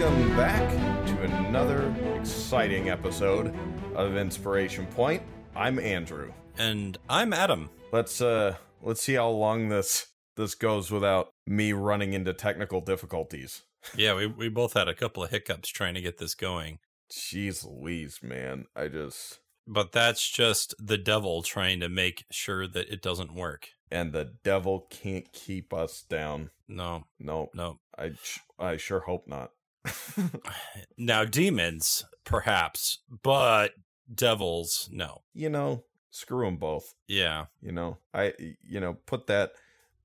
Welcome back to another exciting episode of Inspiration Point. I'm Andrew. And I'm Adam. Let's uh let's see how long this this goes without me running into technical difficulties. Yeah, we, we both had a couple of hiccups trying to get this going. Jeez Louise, man. I just But that's just the devil trying to make sure that it doesn't work. and the devil can't keep us down. No, No, no. I I sure hope not. Now, demons, perhaps, but devils, no. you know, screw them both. Yeah. You know, I you know put that.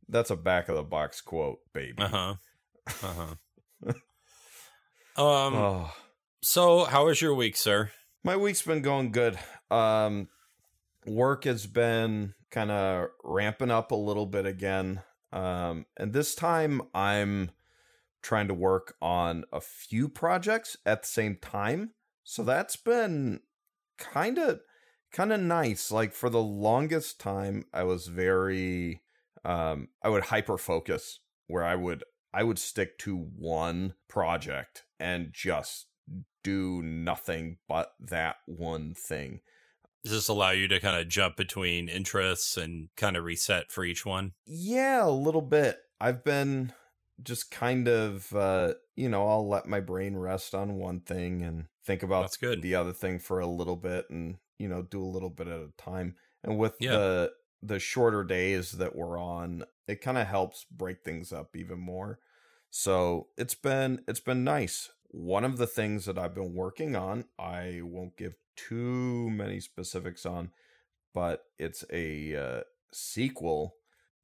That's a back of the box quote, baby. Uh huh. Uh huh. um. Oh, So, how was your week, sir? my week's been going good. Um, work has been kind of ramping up a little bit again. Um, and this time I'm trying to work on a few projects at the same time. So that's been kind of kind of nice. Like for the longest time I was very um I would hyper focus where I would I would stick to one project and just do nothing but that one thing. Does this allow you to kind of jump between interests and kind of reset for each one? Yeah, a little bit. I've been just kind of uh you know, I'll let my brain rest on one thing and think about That's good. the other thing for a little bit and you know, do a little bit at a time. And with Yeah. the the shorter days that we're on, it kind of helps break things up even more. So, it's been it's been nice. One of the things that I've been working on, I won't give too many specifics on, but it's a uh, sequel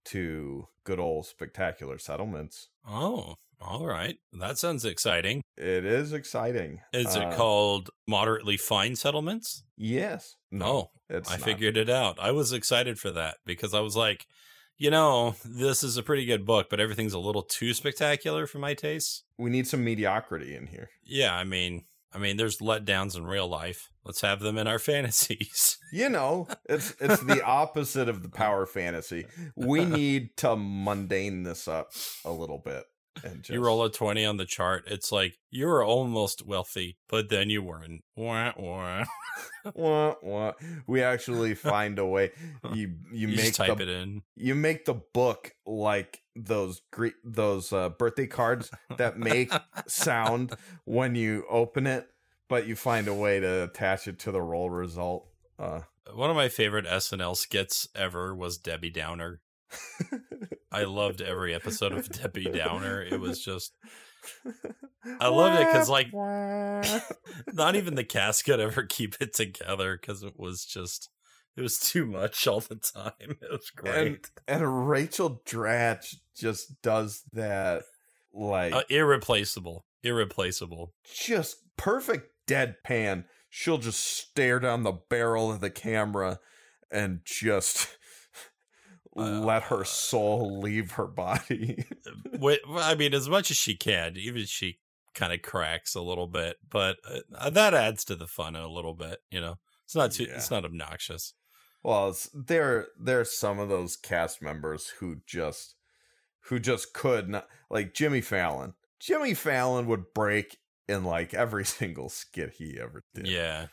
to good old spectacular settlements. Oh, all right. That sounds exciting. It is exciting. Is Uh, it called Moderately Fine Settlements? Yes. No, oh, I not. figured it out. I was excited for that because I was like, you know, this is a pretty good book, but everything's a little too spectacular for my taste. we need some mediocrity in here. Yeah, I mean, I mean, there's letdowns in real life. Let's have them in our fantasies. You know, it's it's the opposite of the power fantasy. We need to mundane this up a little bit and just You roll a 20 on the chart, it's like you were almost wealthy, but then you weren't. Wah, wah. wah, wah. We actually find a way. You you, You, make just type the it in. you make the book like those gre- those uh, birthday cards that make sound when you open it, but you find a way to attach it to the roll result. Uh, One of my favorite SNL skits ever was Debbie Downer. I loved every episode of Debbie Downer. It was just I loved it 'cause, like, not even the cast could ever keep it together because it was just it was too much all the time. It was great, and and Rachel Dratch just does that like uh, irreplaceable, irreplaceable. just perfect deadpan. She'll just stare down the barrel of the camera and just let her soul leave her body. I mean, as much as she can, even she kind of cracks a little bit, but uh, that adds to the fun a little bit. You know, it's not too, Yeah. it's not obnoxious. well, it's, there there's some of those cast members who just who just could not like Jimmy Fallon. Jimmy Fallon would break in like every single skit he ever did. Yeah.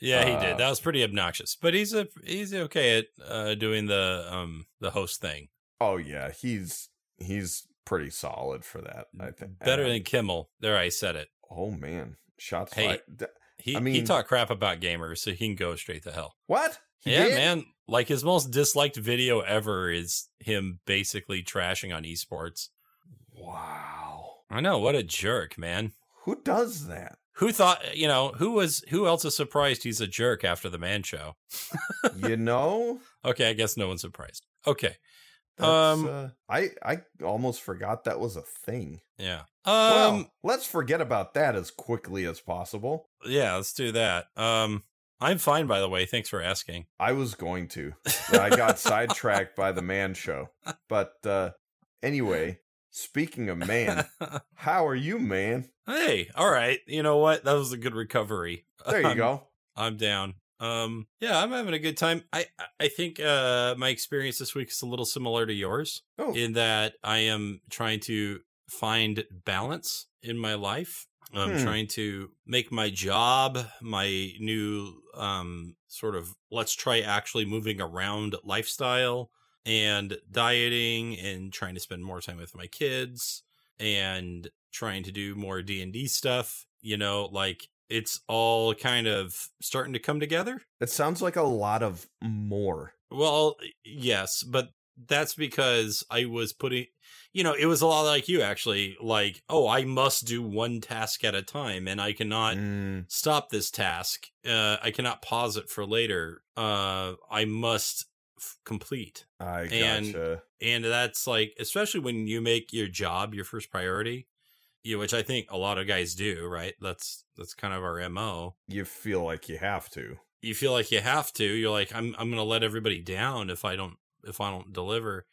Yeah, he Uh, did. That was pretty obnoxious. But he's a he's okay at uh, doing the um the host thing. Oh yeah, he's he's pretty solid for that. I think Better And- than Kimmel. There I said it. oh man, shots Hey, fired. He I he mean- talked crap about gamers, so he can go straight to hell. What? He yeah, did? man. Like his most disliked video ever is him basically trashing on esports. Wow. I know, what a jerk, man. Who does that? Who thought you know, who was who else is surprised he's a jerk after the man show? you know? Okay, I guess no one's surprised. Okay. That's, Um, uh, I I almost forgot that was a thing. Yeah. well, Um let's forget about that as quickly as possible. yeah, let's do that. Um I'm fine by the way. Thanks for asking. I was going to. I got sidetracked by the man show. But uh anyway, speaking of man, how are you, man? hey, all right. You know what? That was a good recovery. There you I'm- go. I'm down. Um, yeah, I'm having a good time. I I think uh my experience this week is a little similar to yours Oh, in that I am trying to find balance in my life. I'm Hmm. trying to make my job my new um, sort of let's try actually moving around lifestyle and dieting and trying to spend more time with my kids and trying to do more D&D stuff, you know, like it's all kind of starting to come together. It sounds like a lot of more. Well, yes, but that's because I was putting, you know, it was a lot like you actually. Like, oh, I must do one task at a time, and I cannot Mm, stop this task. Uh, I cannot pause it for later. Uh, I must f- complete, I And- and that's like, especially when you make your job your first priority. You, which I think a lot of guys do, right? That's that's kind of our mo. You feel like you have to. you feel like you have to. You're like, I'm I'm gonna let everybody down if I don't if I don't deliver.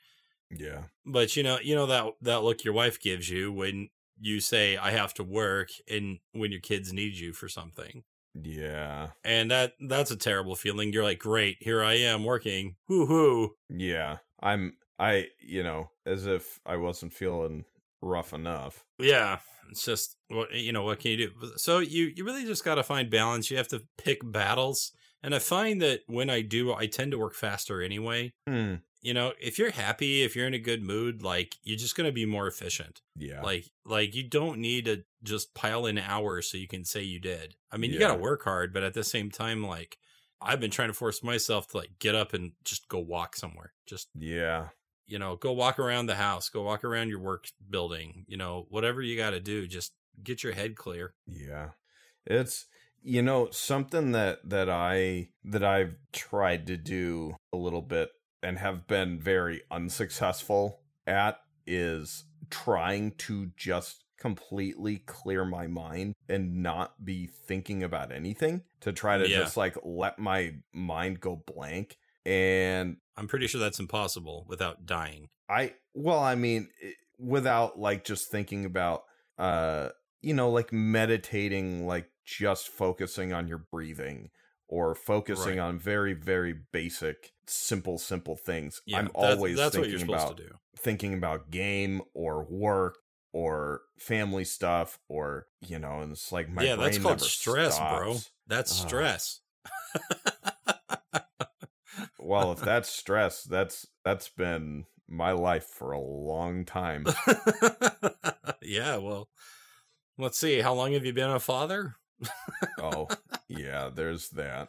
Yeah. But you know, you know that that look your wife gives you when you say I have to work and when your kids need you for something. Yeah. And that that's a terrible feeling. You're like, great, here I am working. Whoo hoo. Yeah. I'm I you know, as if I wasn't feeling rough enough. Yeah. It's just what you know, what can you do? So you you really just gotta find balance. You have to pick battles. And I find that when I do, I tend to work faster anyway. Hmm. You know if you're happy if you're in a good mood like you're just going to be more efficient Yeah. like like you don't need to just pile in hours so you can say you did i mean you got to work hard but at the same time like i've been trying to force myself to like get up and just go walk somewhere just yeah. you know go walk around the house go walk around your work building you know whatever you got to do just get your head clear Yeah. It's you know something that that I that I've tried to do a little bit and have been very unsuccessful at is trying to just completely clear my mind and not be thinking about anything to try to Yeah. just like let my mind go blank and i'm pretty sure that's impossible without dying I well, I mean, without like just thinking about uh you know, like meditating like just focusing on your breathing or focusing Right. on very very basic simple simple things. yeah I'm always that's what thinking about thinking about game or work or family stuff or you know, and it's like my yeah that's called stress bro that's Ugh. stress Well, if that's stress, that's that's been my life for a long time. yeah, well, let's see. How long have you been a father? oh, yeah, there's that.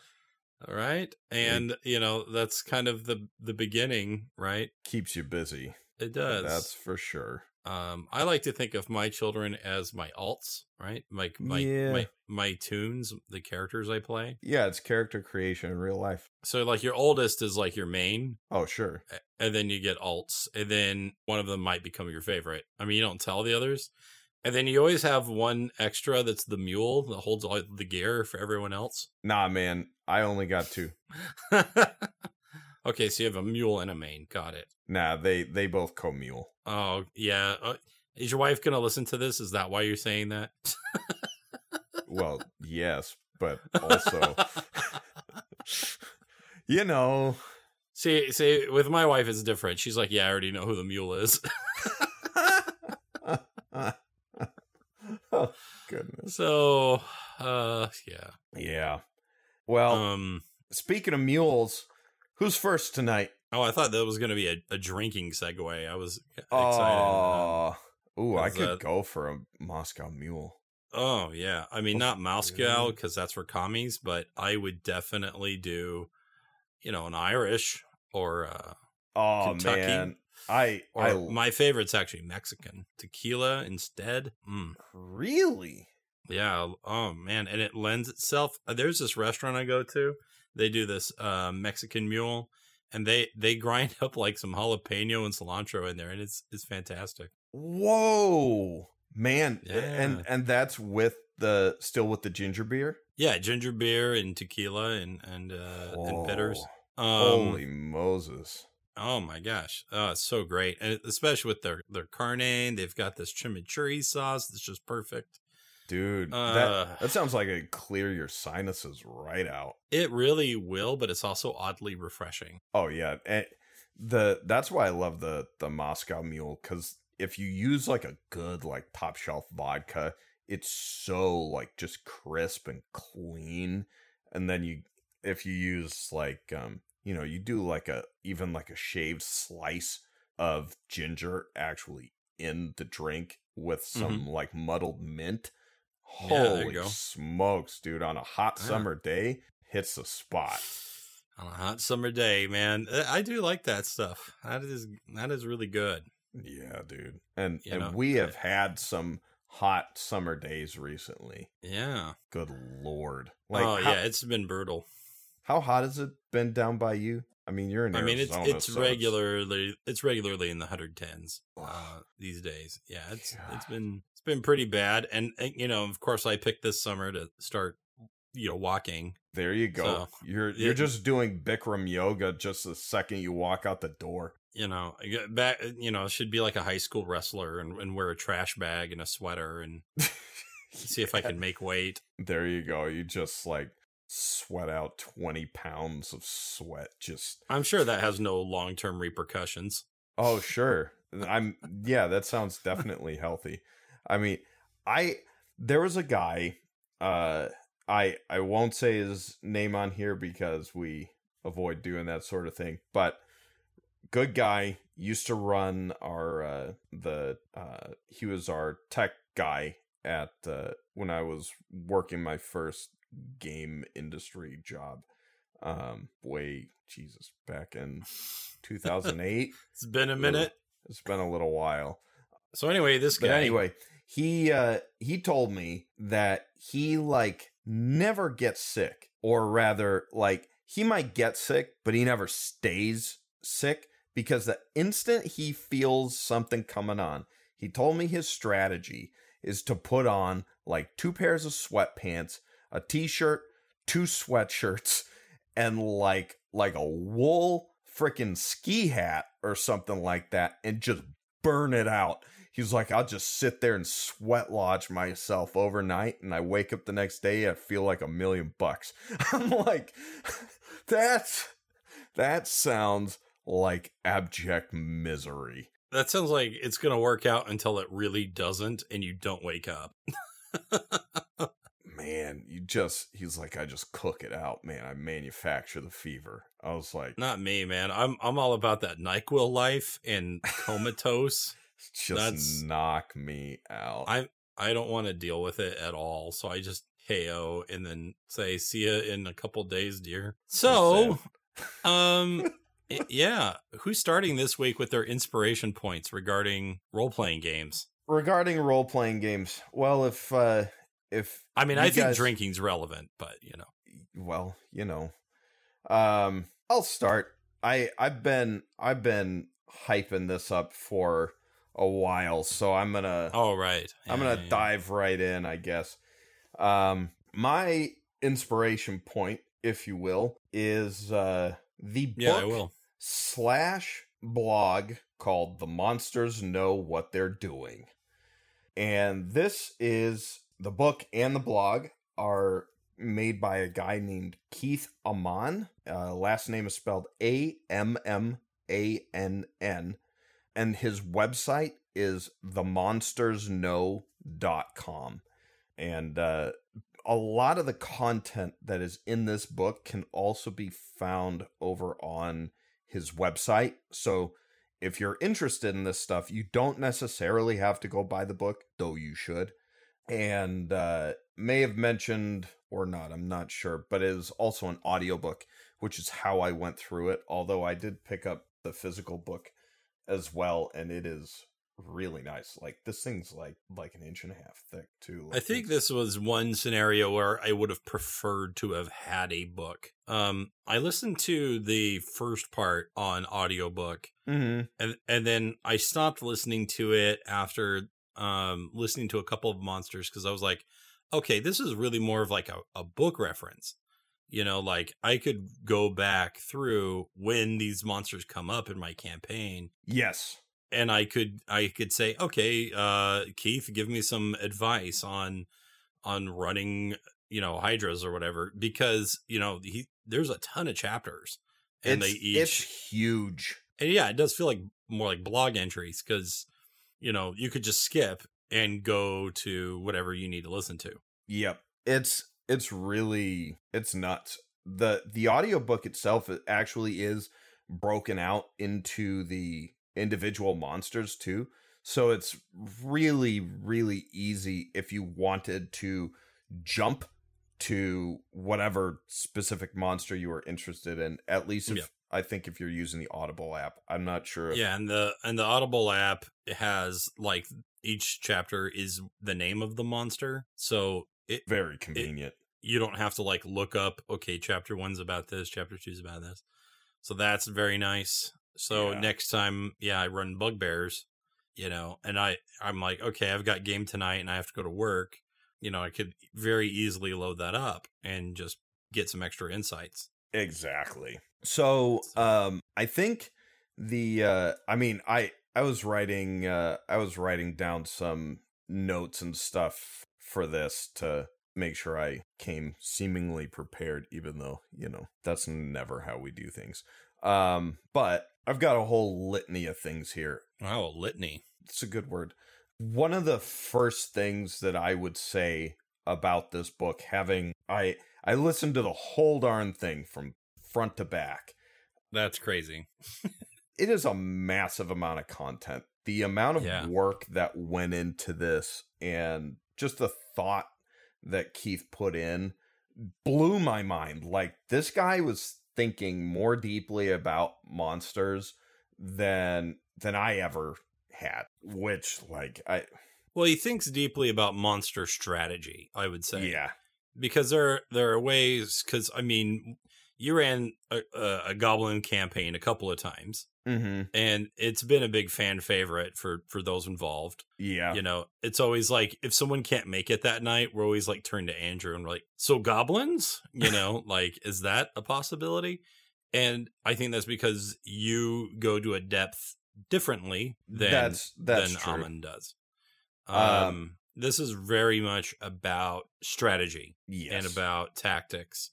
All right, and you know that's kind of the the beginning, right? Keeps you busy. It does. That's for sure. Um, I like to think of my children as my alts, right? My my Yeah. my my toons, the characters I play. Yeah, it's character creation in real life. So like your oldest is like your main, Oh, sure. and then you get alts, and then one of them might become your favorite. I mean, you don't tell the others. And then you always have one extra that's the mule that holds all the gear for everyone else. Nah, man, I only got two. okay, so you have a mule and a main. Got it. Nah, they they both co-mule. Oh, yeah. Uh, is your wife going to listen to this? Is that why you're saying that? Well, yes, but also, you know, see, see, with my wife, it's different. She's like, yeah, I already know who the mule is. oh goodness. so, uh, yeah. Yeah. Well, Um, speaking of mules, who's first tonight? oh, I thought that was going to be a, a drinking segue. I was excited. Oh, ooh, I could that- go for a Moscow Mule. Oh yeah, I mean Oh, not Moscow because that's for commies, but I would definitely do, you know, an Irish or uh Oh Kentucky. man, I or I my favorite's actually Mexican tequila instead. Mm, really yeah. Oh man, and it lends itself. uh, There's this restaurant I go to. They do this uh, Mexican mule, and they they grind up like some jalapeno and cilantro in there, and it's it's fantastic. whoa man, Yeah. and and that's with the still with the ginger beer. Yeah, ginger beer and tequila and and uh, and bitters. Um, Holy Moses! Oh my gosh, oh, it's so great, and especially with their their carne, they've got this chimichurri sauce that's just perfect. Dude, Uh, that that sounds like it clear your sinuses right out. It really will, but it's also oddly refreshing. Oh yeah, and the that's why I love the the Moscow Mule because if you use like a good like top shelf vodka, it's so like just crisp and clean. And then you if you use like um you know, you do like a even like a shaved slice of ginger actually in the drink with some mm-hmm. like muddled mint. Holy yeah, smokes, dude! On a hot yeah. summer day, hits the spot. On a hot summer day, man, uh, I do like that stuff. That is that is really good. Yeah, dude. And you and know, we have had some hot summer days recently. Yeah. Good lord. Like, oh how, yeah, it's been brutal. How hot has it been down by you? I mean, you're in. Arizona, I mean, it's it's so regularly it's regularly in the 110s uh, these days. Yeah, it's God. it's been it's been pretty bad, and, and you know, of course, I picked this summer to start you know walking. There you go. So, you're you're it, just doing Bikram yoga just the second you walk out the door. You know, back you know, should be like a high school wrestler and, and wear a trash bag and a sweater and see if I can make weight. There you go. You just like sweat out 20 pounds of sweat just i'm sure that has no long-term repercussions. Oh sure. I'm yeah that sounds definitely healthy. I mean i there was a guy uh i i won't say his name on here because we avoid doing that sort of thing but good guy used to run our uh the uh he was our tech guy at uh when i was working my first game industry job um way jesus back in 2008 it's been a minute. it's been a little while. So anyway this guy but anyway he uh he told me that he like never gets sick or rather like he might get sick but he never stays sick because the instant he feels something coming on he told me his strategy is to put on like two pairs of sweatpants a t-shirt, two sweatshirts, and like like a wool freaking ski hat or something like that and just burn it out. He's like, I'll just sit there and sweat lodge myself overnight, and I wake up the next day, I feel like a million bucks. I'm like, that's that sounds like abject misery. That sounds like it's gonna work out until it really doesn't, and you don't wake up. man, you just he's like, I just cook it out, man. I manufacture the fever. I was like Not me, man. I'm I'm all about that NyQuil life and comatose. just That's, knock me out. I I don't want to deal with it at all. So I just KO and then say, see ya in a couple days, dear. So um yeah. Who's starting this week with their inspiration points regarding role playing games? Regarding role playing games, well, if uh, if I mean, I think drinking's relevant, but you know, well, you know, um, I'll start. I I've been I've been hyping this up for a while, so I'm gonna. Oh right, yeah, I'm gonna yeah, dive yeah. right in, I guess. Um, my inspiration point, if you will, is uh the book yeah, I will. slash blog called "The Monsters Know What They're Doing," and this is the book and the blog are made by a guy named Keith Ammann. Uh, last name is spelled A M M A N N. And his website is themonstersknow.com. And uh, a lot of the content that is in this book can also be found over on his website. So if you're interested in this stuff, you don't necessarily have to go buy the book, though you should and uh, may have mentioned or not, I'm not sure, but it is also an audiobook, which is how I went through it. Although I did pick up the physical book as well, and it is really nice. Like this thing's like like an inch and a half thick too. Like I think this was one scenario where I would have preferred to have had a book. Um, I listened to the first part on audiobook, mm-hmm. and and then I stopped listening to it after um, listening to a couple of monsters because I was like, okay, this is really more of like a, a book reference. You know, like I could go back through when these monsters come up in my campaign. Yes. And I could I could say, okay, uh, Keith, give me some advice on on running, you know, hydras or whatever, because you know he there's a ton of chapters, and it's, they each it's huge. And yeah, it does feel like more like blog entries because you know, you could just skip and go to whatever you need to listen to. Yep. It's it's really it's nuts. The the audiobook itself actually is broken out into the individual monsters too. So it's really really easy if you wanted to jump to whatever specific monster you were interested in. At least if yeah. I think if you're using the Audible app, I'm not sure. If- yeah, and the and the Audible app has like each chapter is the name of the monster, so it very convenient. It, you don't have to like look up. Okay, chapter one's about this, chapter two's about this. So that's very nice. So yeah. next time, yeah, I run bugbears, you know, and I I'm like, okay, I've got game tonight, and I have to go to work you know, I could very easily load that up and just get some extra insights. Exactly. So, um I think the uh I mean, I I was writing uh I was writing down some notes and stuff for this to make sure I came seemingly prepared even though, you know, that's never how we do things. Um but I've got a whole litany of things here. Wow, litany. It's a good word. One of the first things that I would say about this book, having I I listened to the whole darn thing from front to back. That's crazy. it is a massive amount of content. The amount of yeah. work that went into this and just the thought that Keith put in blew my mind. Like this guy was thinking more deeply about monsters than than I ever had, which like I well, he thinks deeply about monster strategy, I would say. Yeah. Because there there are ways cuz I mean, you ran a, a, a, goblin campaign a couple of times. Mm-hmm. And it's been a big fan favorite for for those involved. Yeah. You know, it's always like if someone can't make it that night, we're always like turn to Andrew and we're like, "So goblins?" You know, like is that a possibility? And I think that's because you go to a depth differently than that's, that's than true. Ammann does. Um, um, this is very much about strategy yes. and about tactics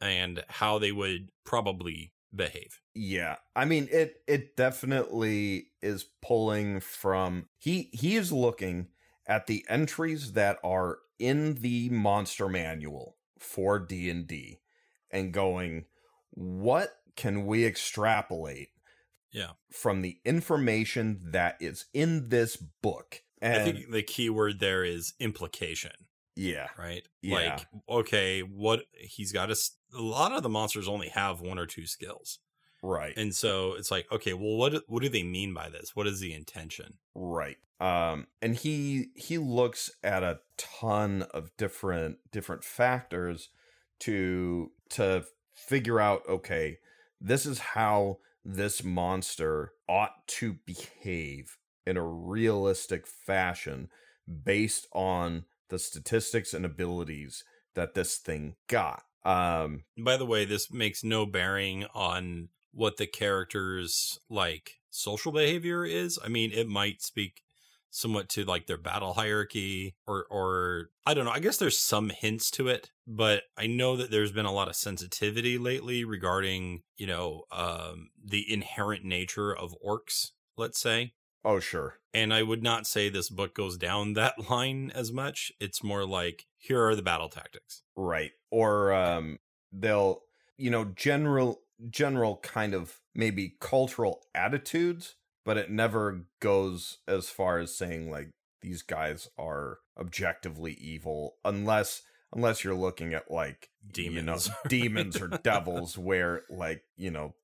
and how they would probably behave. Yeah. I mean it it definitely is pulling from he he is looking at the entries that are in the monster manual for D&D and going what can we extrapolate yeah. From the information that is in this book. And I think the key word there is implication. Yeah. Right? Yeah. Like, okay, what he's got a, a lot of the monsters only have one or two skills. Right. And so it's like, okay, well what what do they mean by this? What is the intention? Right. Um and he he looks at a ton of different different factors to to figure out okay, this is how this monster ought to behave in a realistic fashion based on the statistics and abilities that this thing got. Um by the way, this makes no bearing on what the character's like social behavior is. I mean, it might speak somewhat to like their battle hierarchy or or I don't know. I guess there's some hints to it, but I know that there's been a lot of sensitivity lately regarding, you know, um the inherent nature of orcs, let's say. Oh, sure. And I would not say this book goes down that line as much. It's more like here are the battle tactics. Right. Or um they'll, you know, general general kind of maybe cultural attitudes but it never goes as far as saying like these guys are objectively evil unless unless you're looking at like demons you know demons or devils where like you know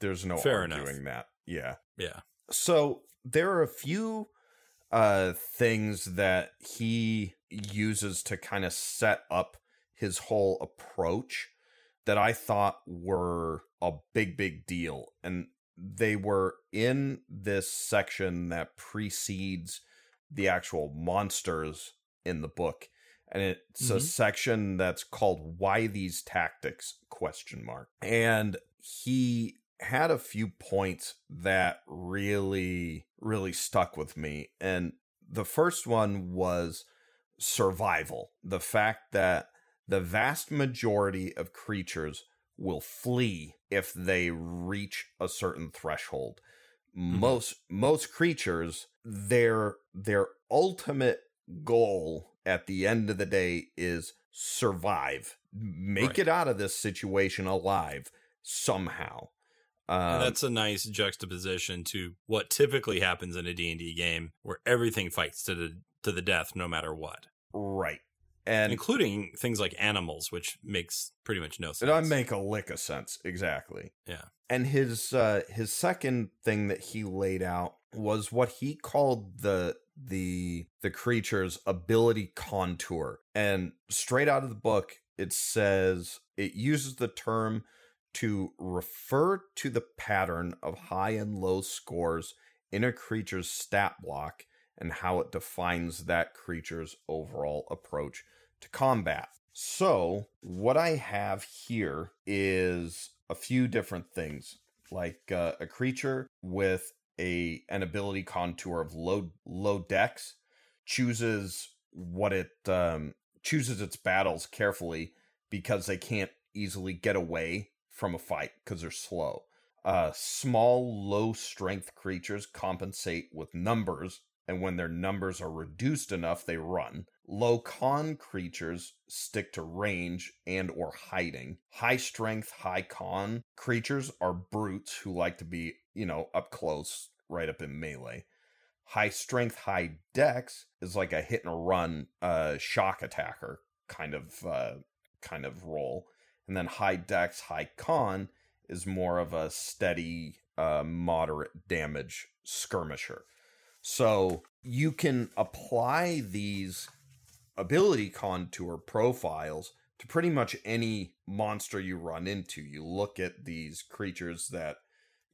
there's no Fair arguing enough. that yeah yeah so there are a few uh things that he uses to kind of set up his whole approach that I thought were a big big deal and they were in this section that precedes the actual monsters in the book and it's mm-hmm. a section that's called why these tactics question mark and he had a few points that really really stuck with me and the first one was survival the fact that the vast majority of creatures will flee if they reach a certain threshold. Mm-hmm. most most creatures their their ultimate goal at the end of the day is survive make Right. it out of this situation alive somehow um, that's a nice juxtaposition to what typically happens in a D&D game where everything fights to the to the death no matter what. right and including things like animals which makes pretty much no sense. It doesn't make a lick of sense, exactly. Yeah. And his uh his second thing that he laid out was what he called the the the creature's ability contour. And straight out of the book, it says it uses the term to refer to the pattern of high and low scores in a creature's stat block and how it defines that creature's overall approach to combat. So, what I have here is a few different things, like uh, a creature with a an ability contour of low low dex chooses what it um, chooses its battles carefully because they can't easily get away from a fight because they're slow. Uh, small, low strength creatures compensate with numbers, and when their numbers are reduced enough, they run. Low con creatures stick to range and or hiding. High strength, high con creatures are brutes who like to be, you know, up close, right up in melee. High strength, high dex is like a hit and run uh shock attacker kind of uh kind of role. And then high dex, high con is more of a steady uh moderate damage skirmisher. So you can apply these ability contour profiles to pretty much any monster you run into. You look at these creatures that,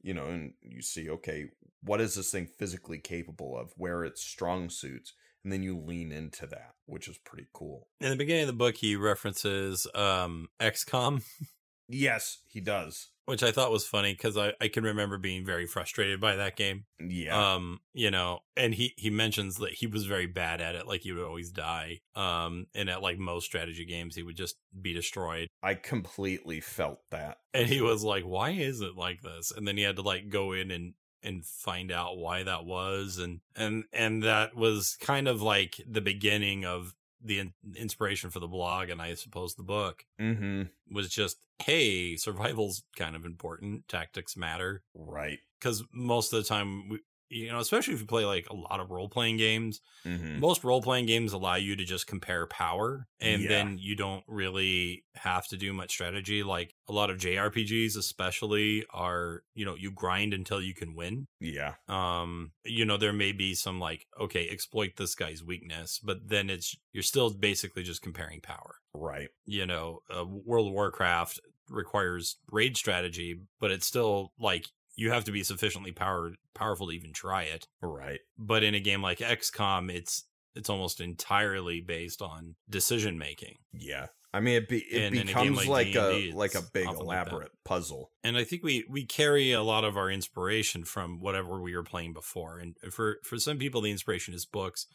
you know, and you see, okay, what is this thing physically capable of? Where its strong suits? And then you lean into that, which is pretty cool. In the beginning of the book he references um XCOM, Yes, he does. which I thought was funny cuz I I can remember being very frustrated by that game. Yeah. Um, you know, and he he mentions that he was very bad at it, like he would always die. Um, and at like most strategy games he would just be destroyed. I completely felt that. And he was like, "Why is it like this?" And then he had to like go in and and find out why that was and and and that was kind of like the beginning of the in- inspiration for the blog and I suppose the book Mm-hmm. was just hey survival's kind of important tactics matter Right. because most of the time we, you know especially if you play like a lot of role-playing games Mm-hmm. most role-playing games allow you to just compare power and Yeah. then you don't really have to do much strategy like a lot of jrpgs especially are you know you grind until you can win Yeah. um you know there may be some like okay exploit this guy's weakness but then it's you're still basically just comparing power Right. you know uh, world of warcraft requires raid strategy but it's still like you have to be sufficiently power powerful to even try it Right. but in a game like XCOM, it's it's almost entirely based on decision making. Yeah. I mean, it be it And a becomes like like a D&D, like a big often like elaborate puzzle. And I think we we carry a lot of our inspiration from whatever we were playing before. And for for some people, the inspiration is books.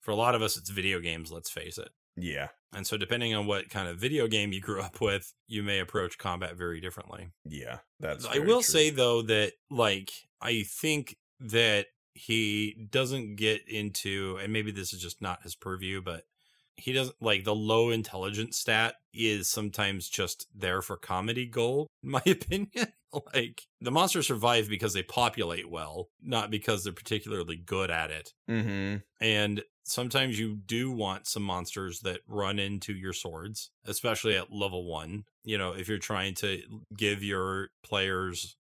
For a lot of us, it's video games. Let's face it. Yeah. And so, depending on what kind of video game you grew up with, you may approach combat very differently. Yeah. That's. I will true. say though that like I think that he doesn't get into and maybe this is just not his purview but he doesn't like the low intelligence stat is sometimes just there for comedy gold in my opinion like the monsters survive because they populate well not because they're particularly good at it Mm-hmm. and sometimes you do want some monsters that run into your swords, especially at level one. You know, if you're trying to give your players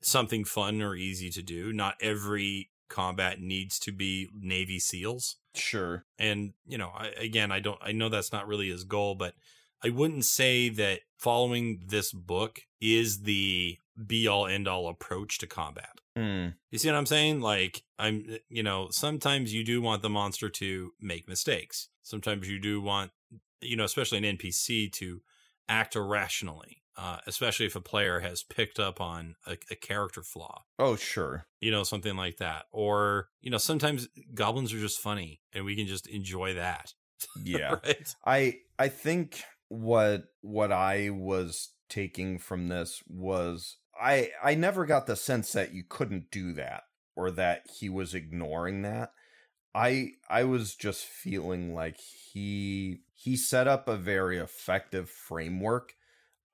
something fun or easy to do, not every combat needs to be Navy SEALs. Sure. And, you know, I, again, I don't, I know that's not really his goal, but I wouldn't say that following this book is the be all end all approach to combat. Mm. You see what I'm saying? Like, I'm, you know, sometimes you do want the monster to make mistakes. Sometimes you do want, you know, especially an NPC to act irrationally, uh, especially if a player has picked up on a, a character flaw, Oh, sure. you know, something like that. Or, you know, sometimes goblins are just funny and we can just enjoy that. Yeah. right. I I think what what I was taking from this was I I never got the sense that you couldn't do that or that he was ignoring that. I I was just feeling like he he set up a very effective framework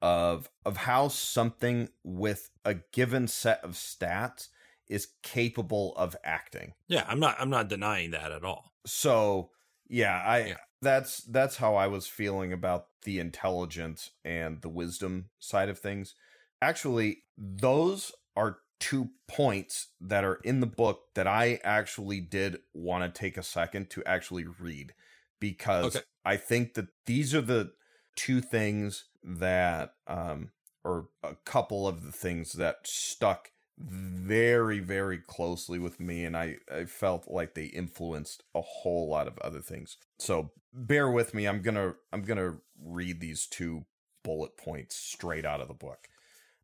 of of how something with a given set of stats is capable of acting. Yeah, I'm not I'm not denying that at all. So, yeah, I yeah. That's that's how I was feeling about the intelligence and the wisdom side of things. Actually, those are two points that are in the book that I actually did want to take a second to actually read because okay. I think that these are the two things that um or a couple of the things that stuck very very closely with me and I I felt like they influenced a whole lot of other things. So bear with me. I'm to I'm to read these two bullet points straight out of the book.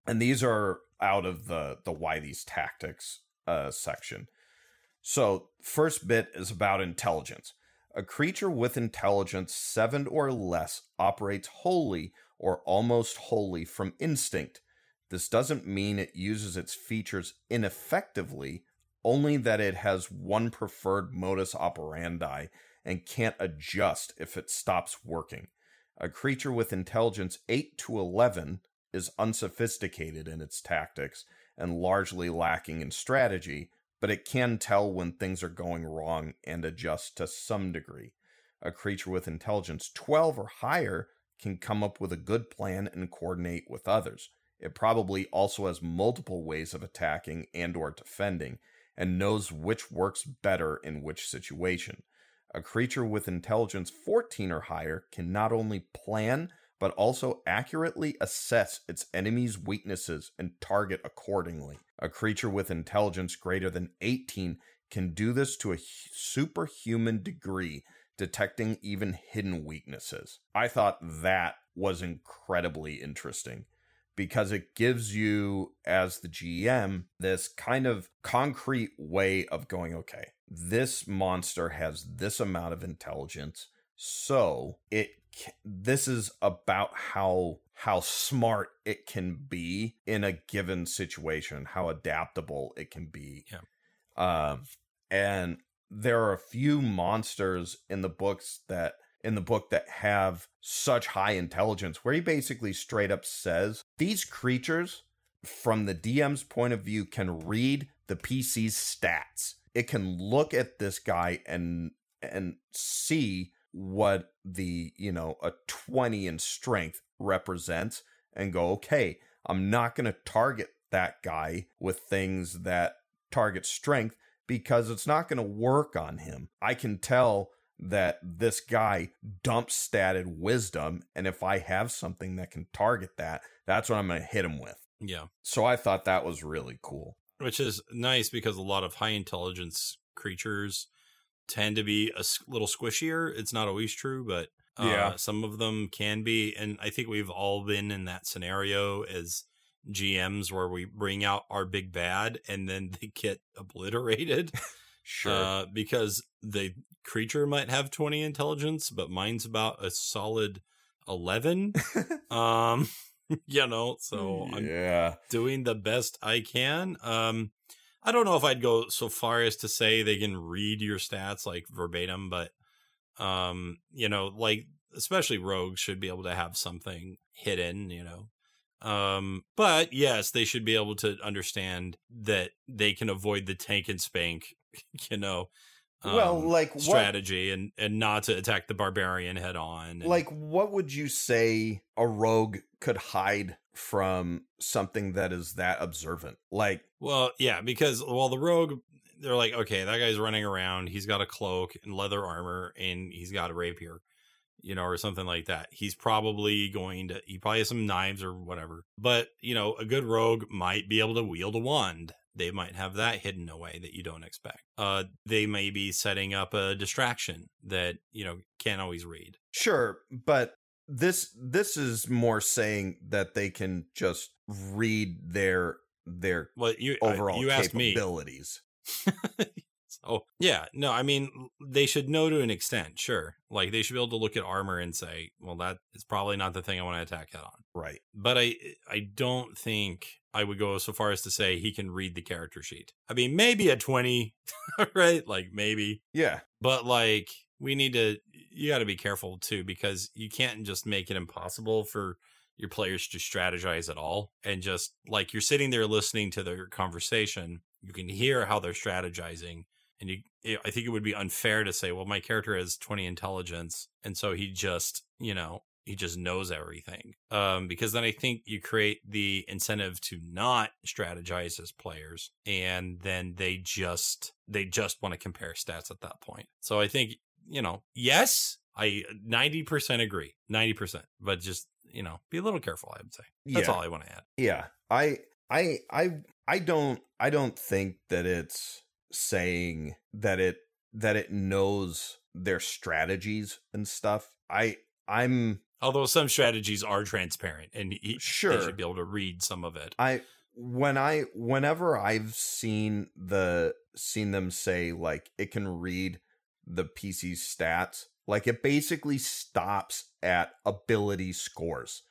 And these are out of the the why these tactics uh section. So, first bit is about intelligence. A creature with intelligence 7 or less operates wholly or almost wholly from instinct this doesn't mean it uses its features ineffectively, only that it has one preferred modus operandi and can't adjust if it stops working. A creature with intelligence 8 to 11 is unsophisticated in its tactics and largely lacking in strategy, but it can tell when things are going wrong and adjust to some degree. A creature with intelligence 12 or higher can come up with a good plan and coordinate with others. It probably also has multiple ways of attacking and or defending and knows which works better in which situation. A creature with intelligence 14 or higher can not only plan but also accurately assess its enemy's weaknesses and target accordingly. A creature with intelligence greater than 18 can do this to a superhuman degree, detecting even hidden weaknesses. I thought that was incredibly interesting because it gives you, as the GM, this kind of concrete way of going, okay, this monster has this amount of intelligence. So it this is about how how smart it can be in a given situation, how adaptable it can be. Yeah. Um, and there are a few monsters in the books that in the book that have such high intelligence, where he basically straight up says these creatures, from the DM's point of view, can read the PC's stats. It can look at this guy and and see what the you know a 20 in strength represents and go okay i'm not going to target that guy with things that target strength because it's not going to work on him i can tell that this guy dumps statted wisdom and if i have something that can target that that's what i'm going to hit him with. Yeah. So i thought that was really cool. Which is nice because a lot of high intelligence creatures tend to be a little squishier. It's not always true but uh, yeah. some of them can be. And i think we've all been in that scenario as gms where we bring out our big bad and then they get obliterated Sure. Uh, because the creature might have 20 intelligence, but mine's about a solid 11. um, you know, so yeah. I'm doing the best I can. Um, I don't know if I'd go so far as to say they can read your stats like verbatim, but um, you know, like especially rogues should be able to have something hidden, you know. Um, but yes, they should be able to understand that they can avoid the tank and spank you know, um, well, like strategy what, and and not to attack the barbarian head on. And, like, what would you say a rogue could hide from something that is that observant? Like, well, yeah, because well, the rogue. They're like, okay, that guy's running around. He's got a cloak and leather armor, and he's got a rapier you know, or something like that. He's probably going to, he probably has some knives or whatever. But, you know, a good rogue might be able to wield a wand they might have that hidden away that you don't expect. Uh, they may be setting up a distraction that you know can't always read. Sure, but this this is more saying that they can just read their their well, you, overall you capabilities. so yeah, no, I mean they should know to an extent, sure. Like they should be able to look at armor and say, well, that is probably not the thing I want to attack that on. Right. But I I don't think I would go so far as to say he can read the character sheet. I mean, maybe a 20, right? Like maybe. Yeah. But like we need to you got to be careful too because you can't just make it impossible for your players to strategize at all and just like you're sitting there listening to their conversation, you can hear how they're strategizing and you I think it would be unfair to say, well, my character has 20 intelligence and so he just, you know, he just knows everything. Um, because then I think you create the incentive to not strategize as players, and then they just they just want to compare stats at that point. So I think you know, yes, I ninety percent agree, ninety percent, but just you know, be a little careful. I would say that's Yeah. all I want to add. Yeah. I I I I don't I don't think that it's saying that it that it knows their strategies and stuff. I I'm Although some strategies are transparent, and he, Sure. they should be able to read some of it. I when I whenever I've seen the seen them say like it can read the PC's stats, like it basically stops at ability scores.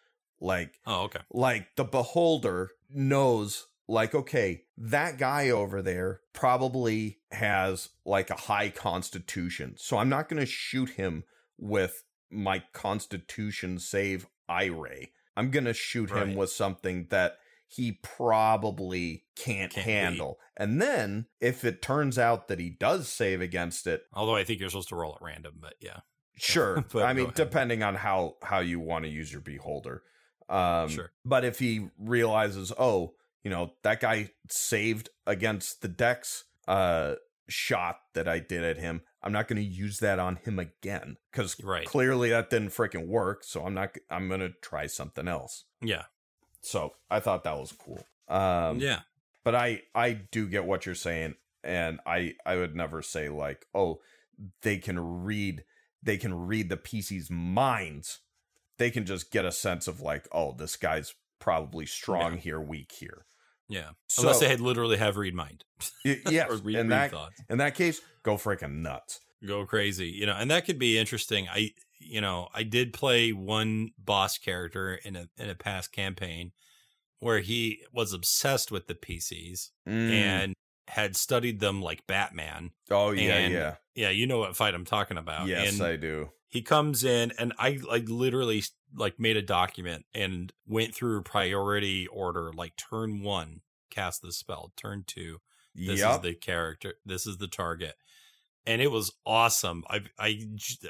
Like Oh, okay. like the beholder knows like okay that guy over there probably has like a high constitution so i'm not going to shoot him with my constitution save eye i'm going to shoot him with something that he probably can't, Can't handle and then if it turns out that he does save against it Although I think you're supposed to roll at random, but yeah, Sure. But I mean, ahead. depending on how how you want to use your beholder. Um Sure. but if he realizes, oh, you know, that guy saved against the dex uh shot that I did at him, I'm not going to use that on him again cuz right. clearly that didn't freaking work, so I'm not I'm going to try something else. Yeah, So, I thought that was cool. Um yeah, but I I do get what you're saying and I I would never say like oh they can read they can read the PC's minds they can just get a sense of like oh this guy's probably strong here weak here yeah. so Unless they had literally have read mind. y- yes or read, in read that thoughts. in that case go freaking nuts go crazy you know and that could be interesting i you know i did play one boss character in a in a past campaign where he was obsessed with the pcs Mm. and had studied them like batman oh yeah and- yeah yeah you know what fight i'm talking about yes and I do he comes in and i like literally like made a document and went through priority order like turn one cast the spell turn two this is the character this is the target. And it was awesome. I I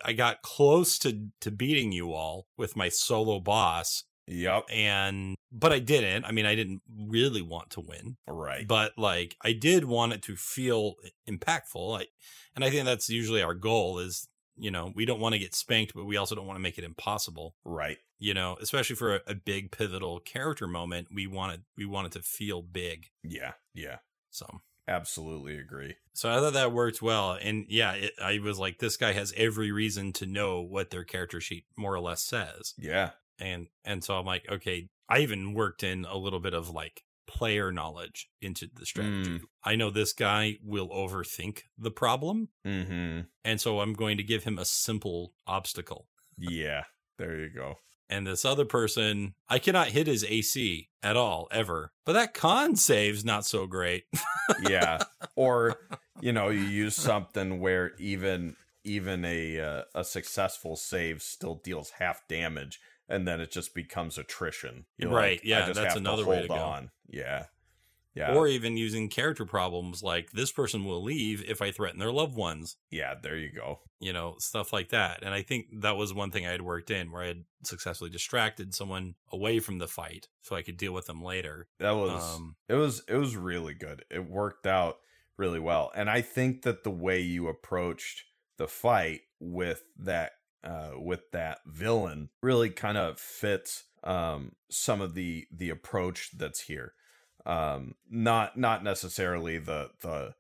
I got close to to beating you all with my solo boss yep and but i didn't. I mean i didn't really want to win right. but like i did want it to feel impactful. I, and i think that's usually our goal is you know we don't want to get spanked but we also don't want to make it impossible. Right. You know especially for a, a big pivotal character moment we want it we want it to feel big. Yeah yeah. So. Absolutely agree. So I thought that worked well, and yeah, it, I was like, this guy has every reason to know what their character sheet more or less says, yeah. And and so I'm like, okay, I even worked in a little bit of like player knowledge into the strategy. I know this guy will overthink the problem, mhm and so I'm going to give him a simple obstacle. yeah there you go And this other person, I cannot hit his AC at all ever, but that con save's not so great. yeah or you know you use something where even even a uh, a successful save still deals half damage and then it just becomes attrition You're Right, like, yeah, that's another way to go. on yeah yeah Or even using character problems like this person will leave if I threaten their loved ones. yeah there you go you know, stuff like that. And I think that was one thing I had worked in where I had successfully distracted someone away from the fight so I could deal with them later. that was Um, it was it was really good it worked out really well and i think that the way you approached the fight with that uh with that villain really kind of fits um some of the the approach that's here. Um not not necessarily the the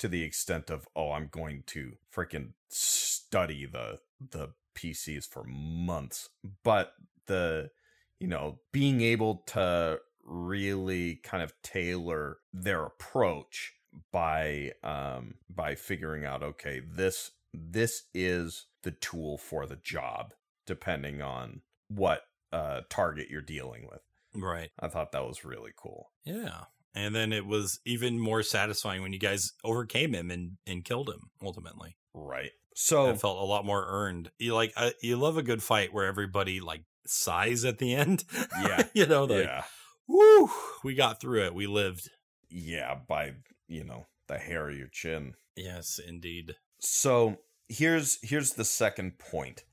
to the extent of oh i'm going to freaking study the the pcs for months but the you know being able to really kind of tailor their approach by um by figuring out okay this this is the tool for the job depending on what uh target you're dealing with Right. I thought that was really cool. Yeah. And then it was even more satisfying when you guys overcame him and, and killed him ultimately. Right. So it felt a lot more earned. You like uh, you love a good fight where everybody like sighs at the end. Yeah. you know, like, yeah. woo, we got through it. We lived. Yeah, by, you know, the hair of your chin. Yes, indeed. So here's here's the second point.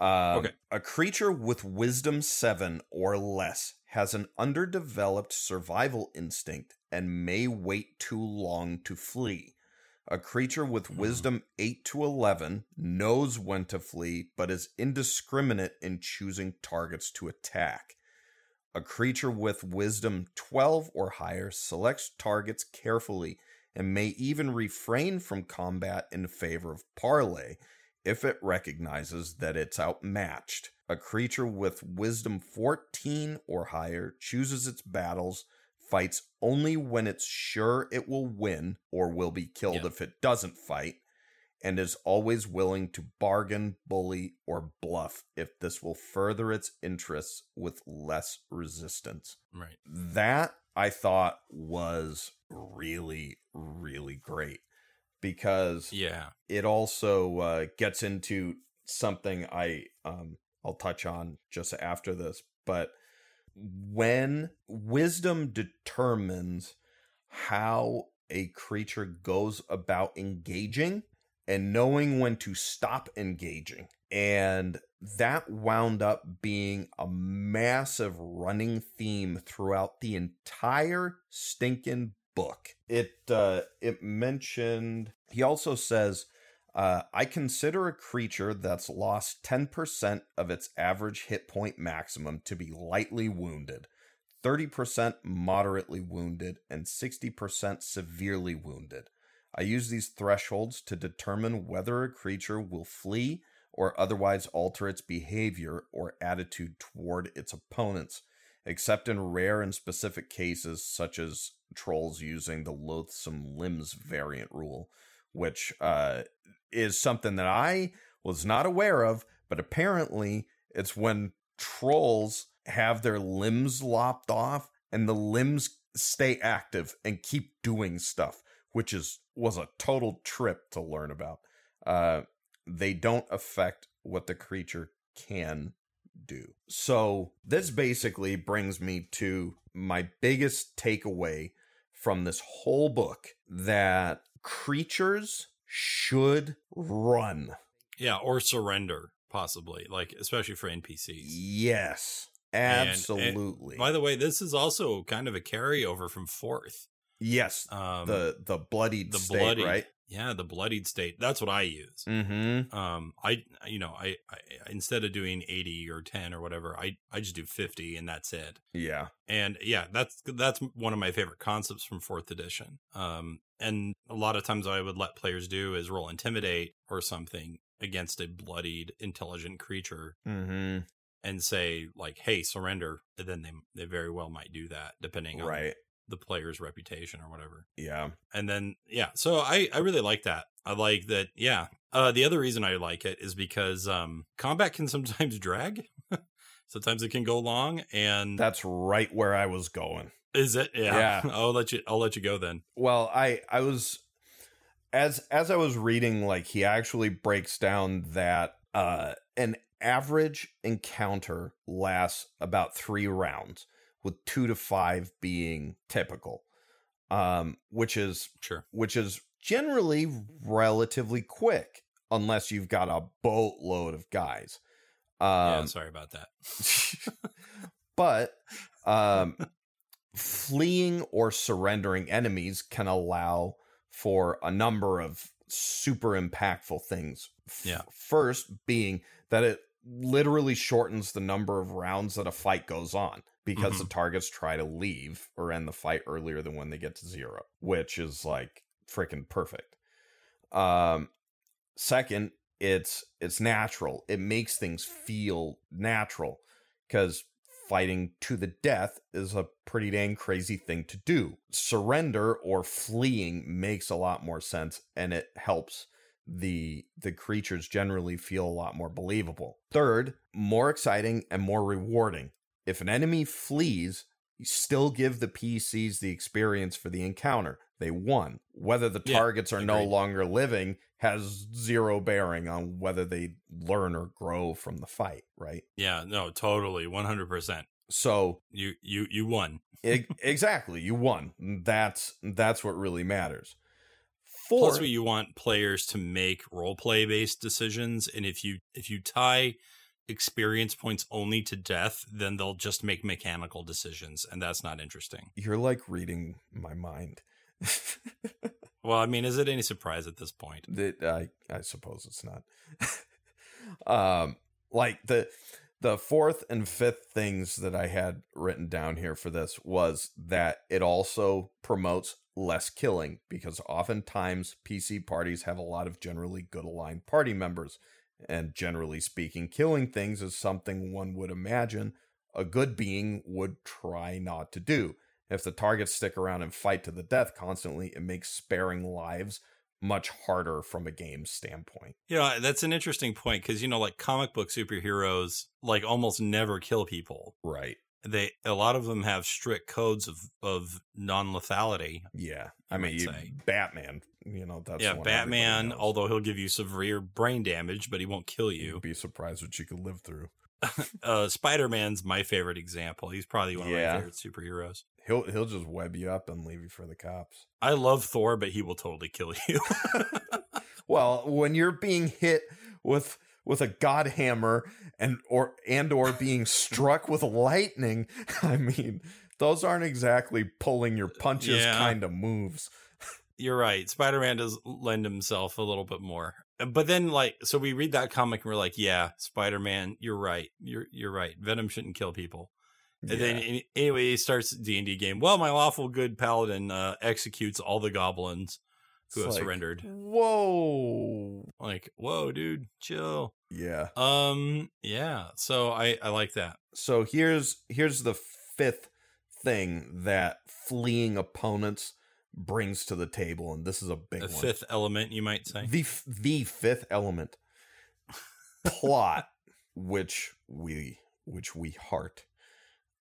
Um, Okay. A creature with wisdom seven or less has an underdeveloped survival instinct and may wait too long to flee. A creature with Hmm. wisdom 8 to 11 knows when to flee, but is indiscriminate in choosing targets to attack. A creature with wisdom 12 or higher selects targets carefully and may even refrain from combat in favor of parley if it recognizes that it's outmatched. A creature with wisdom 14 or higher chooses its battles, fights only when it's sure it will win or will be killed Yeah. if it doesn't fight, and is always willing to bargain, bully, or bluff if this will further its interests with less resistance. Right. That I thought was really, really great because Yeah. it also uh, gets into something I um, I'll touch on just after this. But when wisdom determines how a creature goes about engaging and knowing when to stop engaging, and that wound up being a massive running theme throughout the entire stinking book. It uh, it mentioned he also says uh, I consider a creature that's lost 10% of its average hit point maximum to be lightly wounded, 30% moderately wounded, and 60% severely wounded. I use these thresholds to determine whether a creature will flee or otherwise alter its behavior or attitude toward its opponents, except in rare and specific cases, such as trolls using the loathsome limbs variant rule, which uh, is something that I was not aware of, but apparently it's when trolls have their limbs lopped off and the limbs stay active and keep doing stuff, which is was a total trip to learn about. Uh, they don't affect what the creature can do. So this basically brings me to my biggest takeaway from this whole book that creatures should run. Yeah, or surrender possibly, like especially for NPCs. Yes, And- and absolutely. By the way, this is also kind of a carryover from fourth. yes, Um, the the bloodied the state, bloodied, right? Yeah, the bloodied state. That's what I use. Mm-hmm. Um, I you know I, I instead of doing eighty or ten or whatever, I I just do fifty and that's it. Yeah. And yeah, that's that's one of my favorite concepts from fourth edition. Um, and a lot of times I would let players do is roll intimidate or something against a bloodied intelligent creature Mm-hmm. and say like, "Hey, surrender." And then they they very well might do that depending on Right. The player's reputation or whatever. Yeah. And then yeah, so I I really like that. I like that. Yeah. Uh, the other reason I like it is because um, combat can sometimes drag. sometimes it can go long, and That's right where I was going. is it? Yeah. Yeah. I'll let you. I'll let you go then. Well, I I was as as I was reading like he actually breaks down that uh an average encounter lasts about 3 rounds with 2 to 5 being typical. Um which is Sure. which is generally relatively quick unless you've got a boatload of guys. yeah. Um Sorry about that. but um, fleeing or surrendering enemies can allow for a number of super impactful things. F- Yeah. First being that it literally shortens the number of rounds that a fight goes on because the targets try to leave or end the fight earlier than when they get to zero, which is like freaking perfect. Um second, it's it's natural. It makes things feel natural because fighting to the death is a pretty dang crazy thing to do. Surrender or fleeing makes a lot more sense and it helps the the creatures generally feel a lot more believable. Third, more exciting and more rewarding. If an enemy flees, you still give the PCs the experience for the encounter. They won. Whether the Yeah, targets are no longer living has zero bearing on whether they learn or grow from the fight, right? Yeah, no, totally, one hundred percent. So You you you won. exactly, you won. That's that's what really matters. Plus, what you want players to make role play based decisions, and if you if you tie experience points only to death, then they'll just make mechanical decisions, and that's not interesting. you're like reading my mind. Well, I mean, is it any surprise at this point? That I I suppose it's not. um, like the the fourth and fifth things that I had written down here for this was that it also promotes less killing because oftentimes PC parties have a lot of generally good aligned party members, and generally speaking, killing things is something one would imagine a good being would try not to do. If the targets stick around and fight to the death constantly, it makes sparing lives much harder from a game standpoint. Know, that's an interesting point because you know, like comic book superheroes, like almost never kill people. Right. They a lot of them have strict codes of of non lethality. Yeah. I mean, you. Batman, you know, that's yeah, Batman, although he'll give you severe brain damage, but he won't kill you. You'd be surprised what you could live through. uh Spider Man's my favorite example. He's probably one of Yeah. my favorite superheroes. He'll he'll just web you up and leave you for the cops. I love Thor, but he will totally kill you. Well, when you're being hit with with a god hammer and or and or being struck with lightning, I mean, those aren't exactly pulling your punches Yeah. kind of moves. You're right. Spider Man does lend himself a little bit more. But then like so we read that comic and we're like, yeah, Spider Man, you're right. You're you're right. Venom shouldn't kill people. And then Yeah. anyway, he starts D and D game. Well, my lawful good paladin uh, executes all the goblins who It's have like, surrendered. Whoa. Like, whoa, dude, chill. Yeah. Um, yeah. So I I like that. So here's here's the fifth thing that fleeing opponents brings to the table, and this is a big A one. fifth element, you might say. the f- the fifth element, plot, which we which we heart.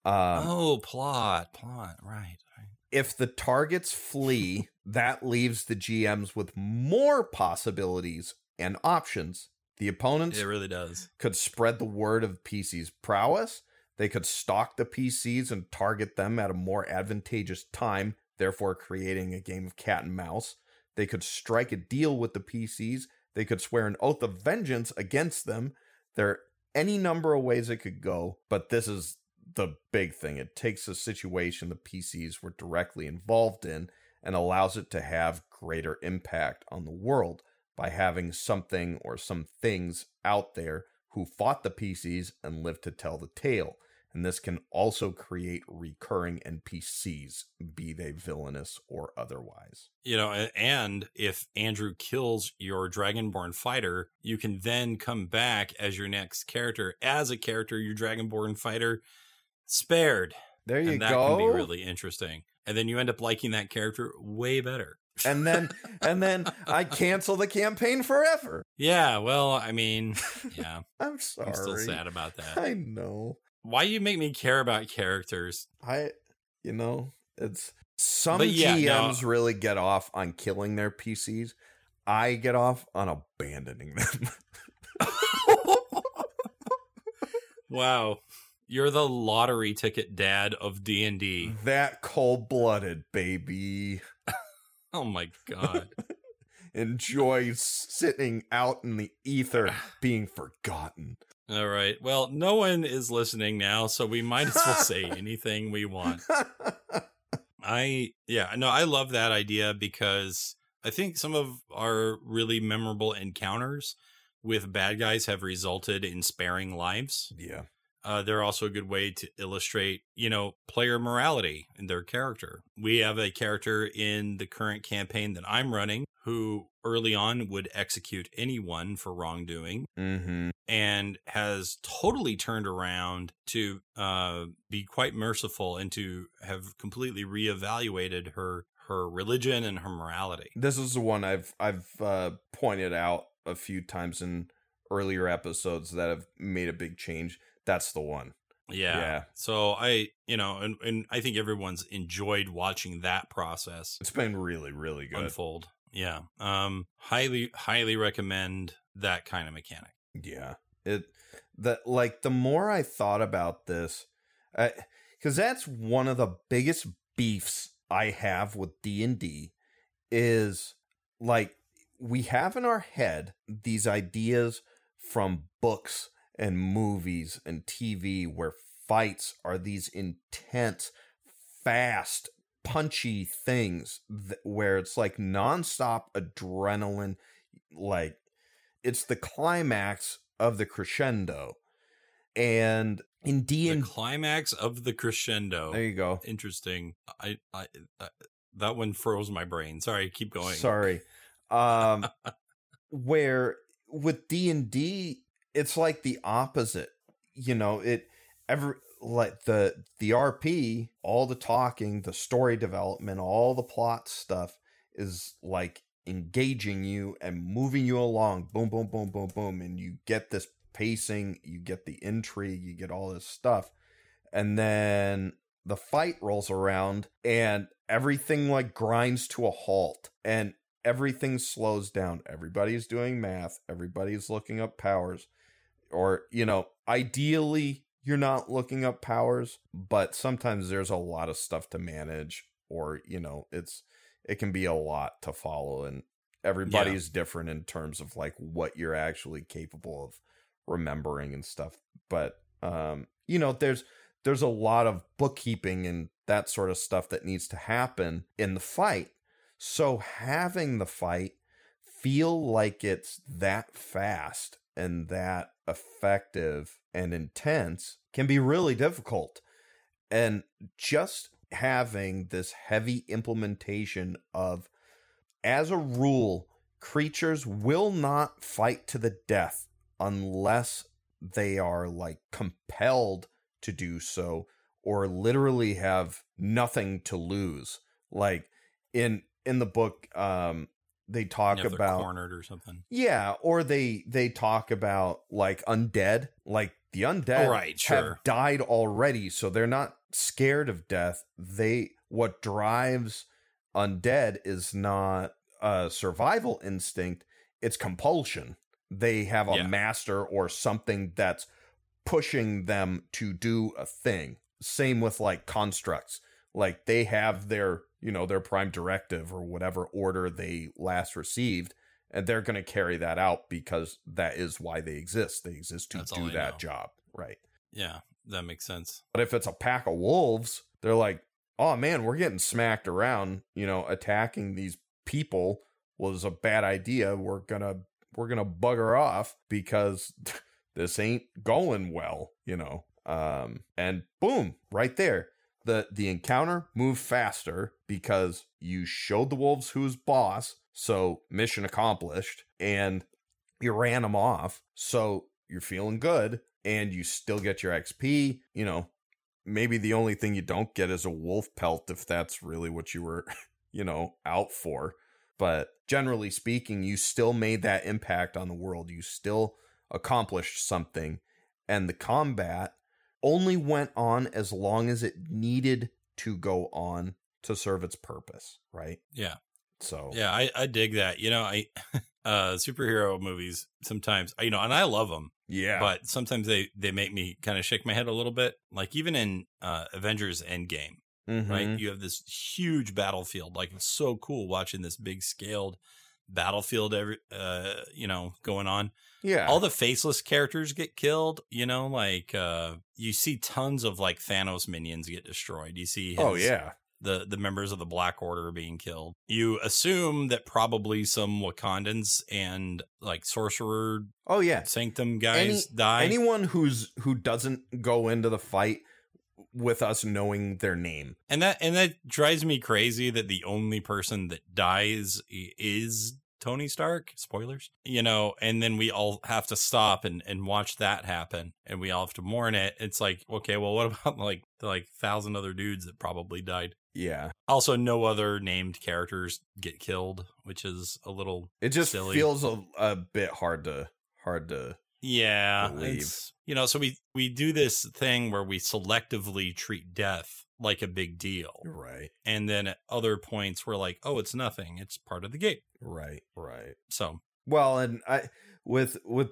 Um, oh, plot, plot. Right. right. if the targets flee, that leaves the GMs with more possibilities and options. The opponents It really does. could spread the word of PC's prowess. They could stalk the PCs and target them at a more advantageous time, therefore creating a game of cat and mouse. They could strike a deal with the PCs. They could swear an oath of vengeance against them. There are any number of ways it could go, but this is the big thing. It takes a situation the PCs were directly involved in and allows it to have greater impact on the world by having something or some things out there who fought the PCs and lived to tell the tale. And this can also create recurring NPCs, be they villainous or otherwise. You know, and if Andrew kills your Dragonborn fighter, you can then come back as your next character, as a character, your Dragonborn fighter spared. There you and that go. can be really interesting. And then you end up liking that character way better. And then and then I cancel the campaign forever. Yeah, well, I mean, yeah, I'm sorry. I'm still sad about that. I know. Why do you make me care about characters? I you know, it's some yeah, no. GMs really get off on killing their PCs. I get off on abandoning them. Wow. You're the lottery ticket dad of D&D. that cold-blooded baby. Oh my god. Enjoy sitting out in the ether being forgotten. All right. Well, no one is listening now, so we might as well say anything we want. I yeah, no, I love that idea because I think some of our really memorable encounters with bad guys have resulted in sparing lives. yeah. Uh, they're also a good way to illustrate, you know, player morality in their character. We have a character in the current campaign that I'm running who early on would execute anyone for wrongdoing Mm-hmm. and has totally turned around to uh, be quite merciful and to have completely reevaluated her her religion and her morality. This is the one I've I've uh, pointed out a few times in earlier episodes that have made a big change. That's the one. Yeah. Yeah. So I, you know, and, and I think everyone's enjoyed watching that process It's been really, really good. unfold. Yeah. Um highly highly recommend that kind of mechanic. Yeah. It that like the more I thought about this, because that's one of the biggest beefs I have with D and D is like we have in our head these ideas from books and movies and TV where fights are these intense, fast, punchy things th- where it's like nonstop adrenaline, like it's the climax of the crescendo. And in D The and climax of the crescendo. there you go. Interesting. I, I, I that one froze my brain. Sorry, keep going. Sorry. Um where with D&D it's like the opposite. You know, it every like the the RP, all the talking, the story development, all the plot stuff is like engaging you and moving you along. Boom boom boom boom boom and you get this pacing, you get the intrigue, you get all this stuff. And then the fight rolls around and everything like grinds to a halt and everything slows down. Everybody's doing math, everybody's looking up powers. Or, you know, ideally you're not looking up powers, but sometimes there's a lot of stuff to manage or, you know, it's it can be a lot to follow and everybody's different in terms of like what you're actually capable of remembering and stuff. But um, you know, there's there's a lot of bookkeeping and that sort of stuff that needs to happen in the fight. So having the fight feel like it's that fast and that effective and intense can be really difficult. And just having this heavy implementation of, as a rule, creatures will not fight to the death unless they are like compelled to do so or literally have nothing to lose. Like in in the book, um, they talk about cornered or something. yeah, or they they talk about like undead, like the undead Oh, right, have sure. died already, so they're not scared of death. They what drives undead is not a survival instinct, it's compulsion. They have a Yeah. master or something that's pushing them to do a thing. Same with like constructs. Like they have their, you know, their prime directive or whatever order they last received and they're going to carry that out because that is why they exist. They exist to That's do that know. job, right? Yeah, that makes sense. But if it's a pack of wolves, they're like, "Oh man, we're getting smacked around. You know, attacking these people was a bad idea. We're gonna we're gonna bugger off because this ain't going well." You know, um, and boom, right there, the the encounter moved faster because you showed the wolves who's boss. So mission accomplished, and you ran them off. So you're feeling good, and you still get your XP. You know, maybe the only thing you don't get is a wolf pelt if that's really what you were, you know, out for. But generally speaking, you still made that impact on the world. You still accomplished something. And the combat only went on as long as it needed to go on to serve its purpose, right? Yeah. So, Yeah, I, I dig that. You know, I uh superhero movies sometimes, you know, and I love them, yeah. but sometimes they they make me kind of shake my head a little bit. Like even in uh Avengers Endgame, Mhm. right? You have this huge battlefield. Like it's so cool watching this big scaled battlefield every uh you know going on Yeah. all the faceless characters get killed you know like uh you see tons of like thanos minions get destroyed you see his, oh, yeah. the the members of the black order being killed you assume that probably some wakandans and like sorcerer Oh, yeah. sanctum guys Any- die Anyone who's who doesn't go into the fight with us knowing their name. and that and that drives me crazy that the only person that dies is Tony Stark. Spoilers, you know, and then we all have to stop and and watch that happen, and we all have to mourn it. It's like, okay, well, what about like the like thousand other dudes that probably died? Yeah. Also, no other named characters get killed, which is a little It just Silly. feels a, a bit hard to hard to Yeah, it's you know, so we we do this thing where we selectively treat death like a big deal, Right. and then at other points we're like, oh, it's nothing, it's part of the game. Right. Right. So Well, and I with with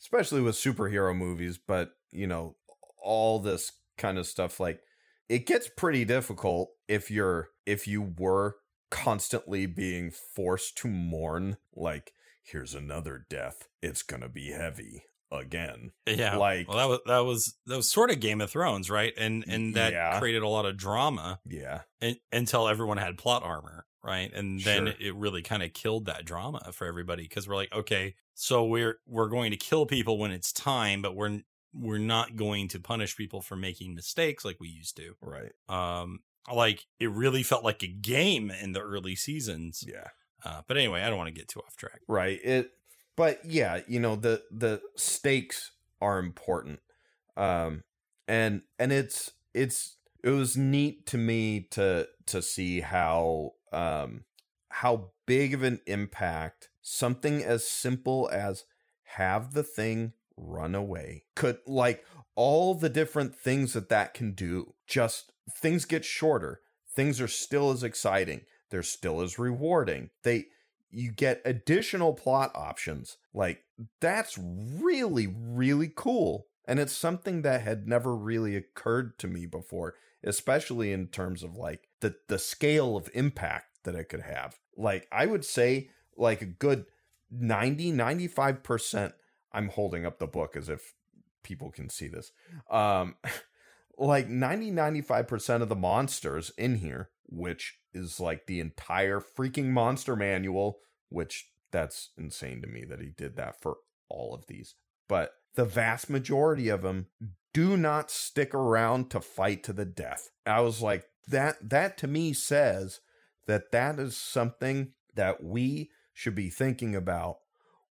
especially with superhero movies, but you know, all this kind of stuff like it gets pretty difficult if you're if you were constantly being forced to mourn like here's another death. It's going to be heavy again. yeah, Like- well, that was that was that was sort of Game of Thrones, right? And and that Yeah. created a lot of drama Yeah. in, until everyone had plot armor, right? And then Sure. it really kind of killed that drama for everybody because we're like, okay, so we're we're going to kill people when it's time, but we're we're not going to punish people for making mistakes like we used to. Right. Um, like it really felt like a game in the early seasons. Yeah. Uh, but anyway, I don't want to get too off track. right it but yeah you know the the stakes are important um and and it's it's it was neat to me to to see how um how big of an impact something as simple as have the thing run away could like all the different things that that can do just things get shorter things are still as exciting they're still as rewarding they you get additional plot options. Like that's really really cool. And it's something that had never really occurred to me before, especially in terms of like the the scale of impact that it could have. Like I would say like a good 90 95% I'm holding up the book as if people can see this. Um like 90 95% of the monsters in here, which is like the entire freaking monster manual, which that's insane to me that he did that for all of these. But the vast majority of them do not stick around to fight to the death. I was like that that to me says that that is something that we should be thinking about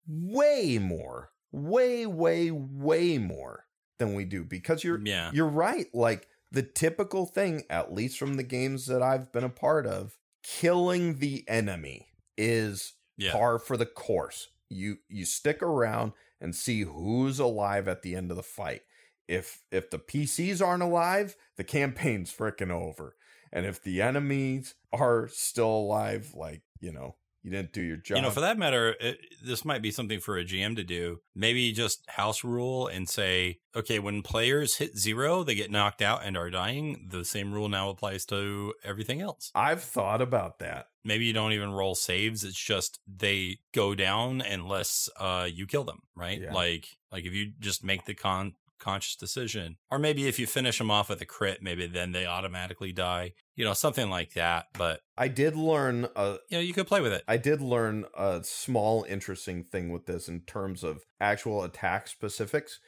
way more, way way way more than we do because you're Yeah. you're right. Like the typical thing, at least from the games that I've been a part of, killing the enemy is Yeah. par for the course. You you stick around and see who's alive at the end of the fight. If if the PCs aren't alive, the campaign's freaking over. And if the enemies are still alive, like, you know, you didn't do your job. You know, for that matter, it, this might be something for a GM to do. Maybe just house rule and say, okay, when players hit zero, they get knocked out and are dying. The same rule now applies to everything else. I've thought about that. Maybe you don't even roll saves. It's just they go down unless uh, you kill them, right? Yeah. Like, like if you just make the con conscious decision, or maybe if you finish them off with a crit, maybe then they automatically die. You know, something like that. But I did learn a you know, you could play with it. I did learn a small interesting thing with this in terms of actual attack specifics.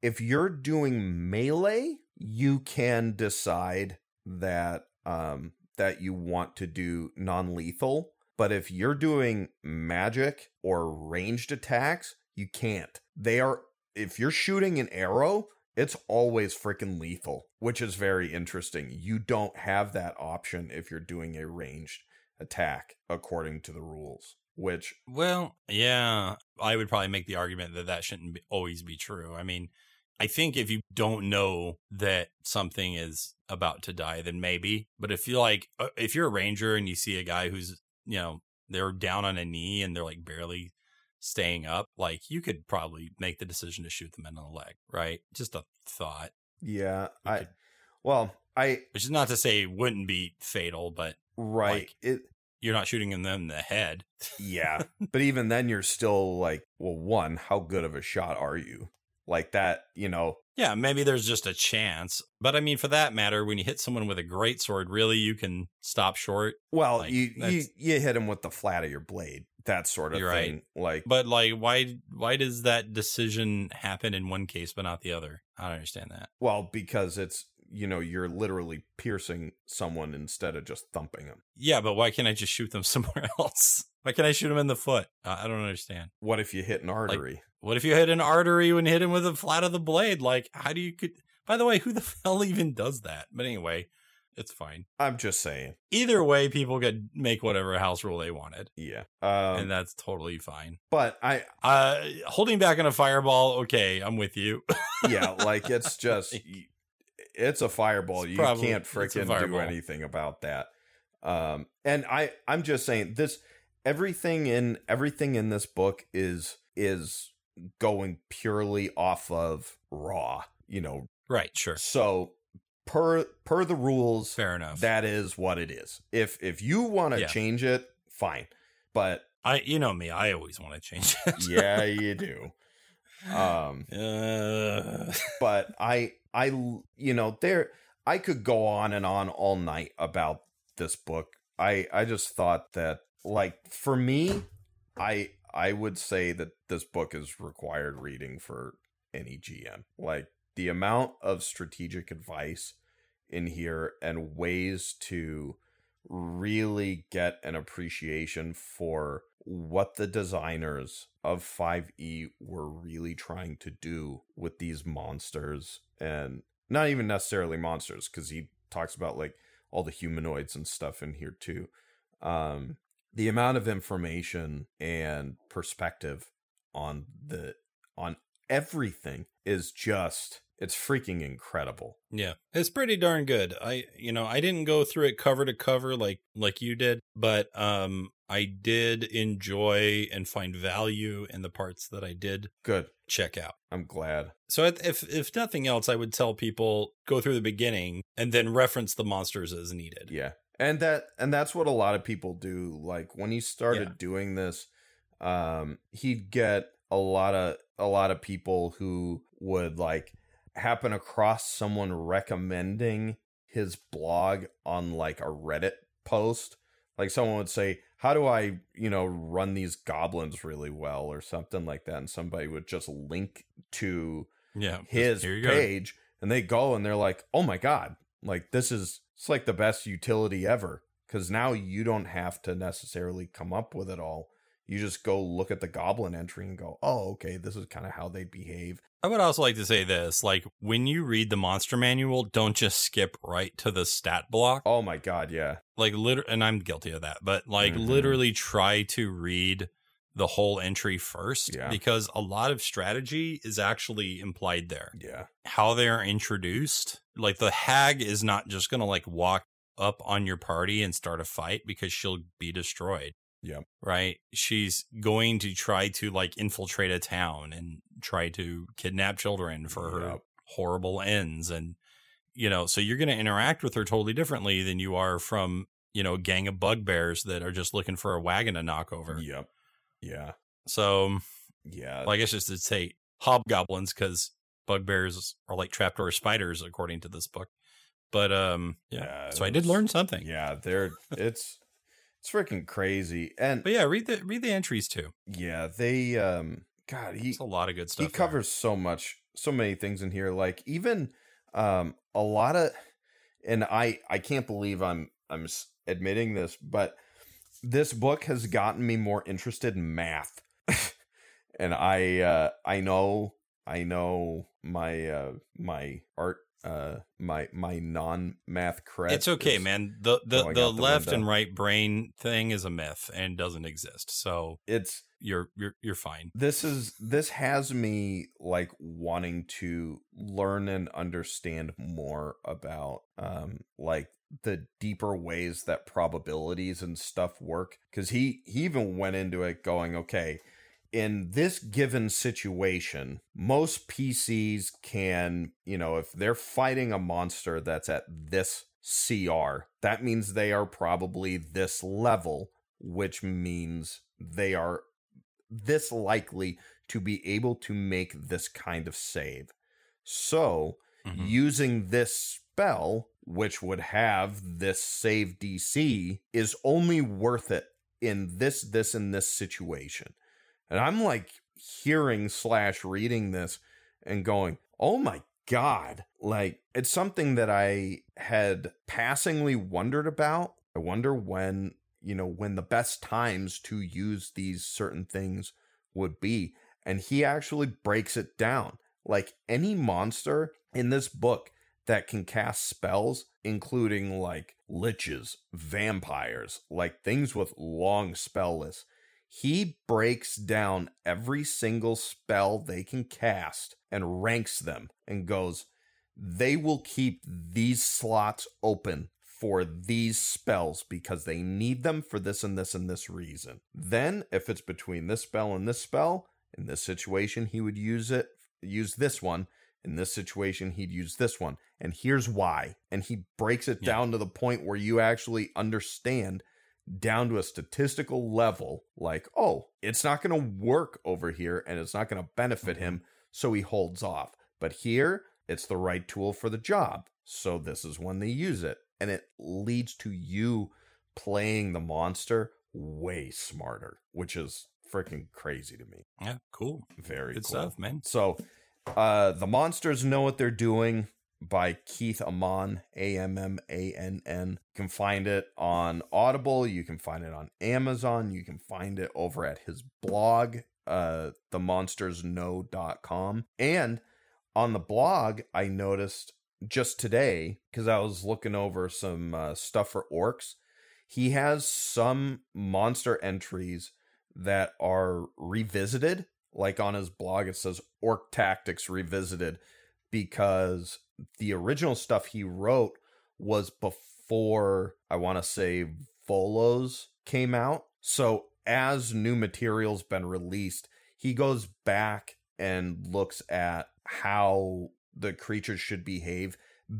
If you're doing melee, you can decide that um that you want to do non-lethal, but if you're doing magic or ranged attacks, you can't. They are if you're shooting an arrow, it's always freaking lethal, which is very interesting. You don't have that option if you're doing a ranged attack according to the rules, which Well, yeah, I would probably make the argument that that shouldn't be, always be true. I mean, I think if you don't know that something is about to die, then maybe. But if you like, uh, if you're a ranger and you see a guy who's, you know, they're down on a knee and they're like barely staying up, like you could probably make the decision to shoot the men in the leg, right? Just a thought. yeah, You I could- well, I which is not to say it wouldn't be fatal, but right. Like- it you're not shooting them in the head. yeah. but even then you're still like, well, one, how good of a shot are you? Like that, you know, Yeah, maybe there's just a chance. But I mean, for that matter, when you hit someone with a great sword, really you can stop short. well, Like, you, you you hit him with the flat of your blade, that sort of You're right. thing. Like But like, why why does that decision happen in one case but not the other? I don't understand that. well, because it's you know, you're literally piercing someone instead of just thumping them. Yeah, but why can't I just shoot them somewhere else? Why can't I shoot them in the foot? Uh, I don't understand. What if you hit an artery? What if you hit an artery and hit him with the flat of the blade? Like, how do you could? By the way, who the hell even does that? But anyway, It's fine. I'm just saying. Either way, people could make whatever house rule they wanted. Yeah. Um, and that's totally fine. but I, Uh, holding back on a fireball, okay, I'm with you. yeah, like it's just, it's a fireball. It's you probably- can't freaking do anything about that. Um, and I, I'm just saying this. Everything in everything in this book is is going purely off of raw. You know, right, sure. so per per the rules, Fair enough. that is what it is. If if you want to Yeah. change it, fine. But I you know me, I always want to change it. yeah, you do. Um, Uh, but I I you know there I could go on and on all night about this book. I I just thought that like for me, I I would say that this book is required reading for any GM. Like the amount of strategic advice in here and ways to really get an appreciation for what the designers of 5e were really trying to do with these monsters and not even necessarily monsters because he talks about like all the humanoids and stuff in here too um the amount of information and perspective on the on everything is just it's freaking incredible yeah, it's pretty darn good. I you know I didn't go through it cover to cover like like you did, but um I did enjoy and find value in the parts that I did good check out. i'm glad So if if, nothing else, I would tell people go through the beginning and then reference the monsters as needed. Yeah. And that and that's what a lot of people do. Like when he started Yeah. doing this, um, he'd get a lot of a lot of people who would like happen across someone recommending his blog on like a Reddit post. Like someone would say, How do I, you know, run these goblins really well or something like that? And somebody would just link to Yeah, his you go. page and they go and they're like, "Oh my god, like this is it's like the best utility ever." Cuz now you don't have to necessarily come up with it all. You just go look at the goblin entry and go, "Oh, okay, this is kind of how they behave." I would also like to say this: like when you read the monster manual, don't just skip right to the stat block. Oh my god, yeah. Like liter- and I'm guilty of that, but like Mhm. literally try to read the whole entry first Yeah. because a lot of strategy is actually implied there. Yeah. How they are introduced, like the hag is not just going to like walk up on your party and start a fight because she'll be destroyed. Yep. Right? She's going to try to like infiltrate a town and try to kidnap children for her Yep. horrible ends and you know, so you're going to interact with her totally differently than you are from, you know, a gang of bugbears that are just looking for a wagon to knock over. Yep. Yeah. So, Yeah. well, I guess just to say hobgoblins because bugbears are like trapdoor spiders according to this book. But um, yeah. Yeah, so I did learn something. yeah, they're it's it's freaking crazy. And But yeah, read the read the entries too. yeah, they um god, he It's a lot of good stuff. he covers so much so many things in here like even um a lot of and i i can't believe i'm i'm admitting this but this book has gotten me more interested in math and i uh i know i know my uh my art uh my my non math credit It's okay, man. The the, the left and right brain thing is a myth and doesn't exist. So it's you're you're you're fine. this is this has me like wanting to learn and understand more about um like the deeper ways that probabilities and stuff work cuz he he even went into it going okay in this given situation most PCs can you know if they're fighting a monster that's at this CR that means they are probably this level which means they are this likely to be able to make this kind of save. So, Mhm. using this spell, which would have this save DC, is only worth it in this, this, and this situation. And I'm like hearing slash reading this and going, oh my God. Like, it's something that I had passingly wondered about. I wonder when, you know, when the best times to use these certain things would be. And he actually breaks it down. Like any monster in this book that can cast spells, including like liches, vampires, like things with long spell lists. He breaks down every single spell they can cast and ranks them and goes, they will keep these slots open for these spells because they need them for this and this and this reason. Then, if it's between this spell and this spell, in this situation, he would use it, use this one. In this situation, he'd use this one. And here's why. And he breaks it yeah. down to the point where you actually understand down to a statistical level like, oh, it's not going to work over here and it's not going to benefit him. Mm-hmm. So he holds off. But here, it's the right tool for the job. So this is when they use it. And it leads to you playing the monster way smarter, which is freaking crazy to me. Yeah, cool. Very good cool. stuff, man. So uh the monsters know what they're doing by Keith Ammann, A M M A N N. You can find it on Audible. You can find it on Amazon. You can find it over at his blog, uh, themonstersknow.com. And on the blog, I noticed just today, because I was looking over some uh, stuff for orcs, he has some monster entries that are revisited. Like on his blog, it says Orc Tactics Revisited because the original stuff he wrote was before I want to say Volo's came out. So as new material's been released, he goes back and looks at how the creatures should behave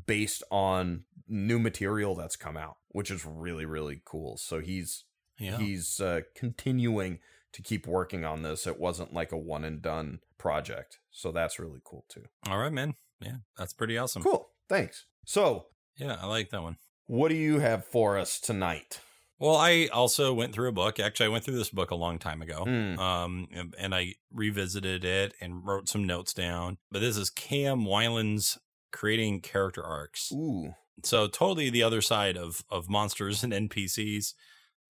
based on new material that's come out, which is really really cool. So he's yeah. he's uh, continuing to keep working on this. It wasn't like a one and done project. So that's really cool too. All right, man. Yeah, that's pretty awesome. Cool. Thanks. So, yeah, I like that one. What do you have for us tonight? Well, I also went through a book. Actually, I went through this book a long time ago. Mm. Um, and I revisited it and wrote some notes down. But this is Cam Weiland's creating character arcs. Ooh. So totally the other side of of monsters and NPCs.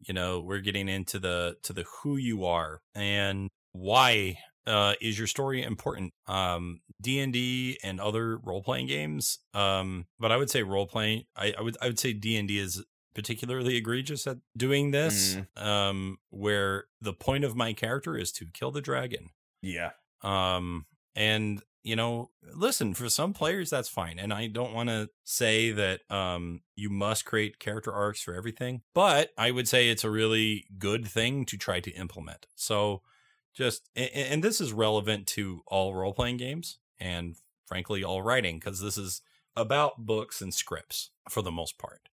You know, we're getting into the to the who you are and why uh, is your story important? Um, D and D and other role playing games. Um, but I would say role playing. I, I would I would say D and D is particularly egregious at doing this. Mm. Um, where the point of my character is to kill the dragon. Yeah. Um, and you know, listen, for some players that's fine. And I don't want to say that um you must create character arcs for everything, but I would say it's a really good thing to try to implement. So just and, and this is relevant to all role playing games and frankly all writing because this is about books and scripts for the most part.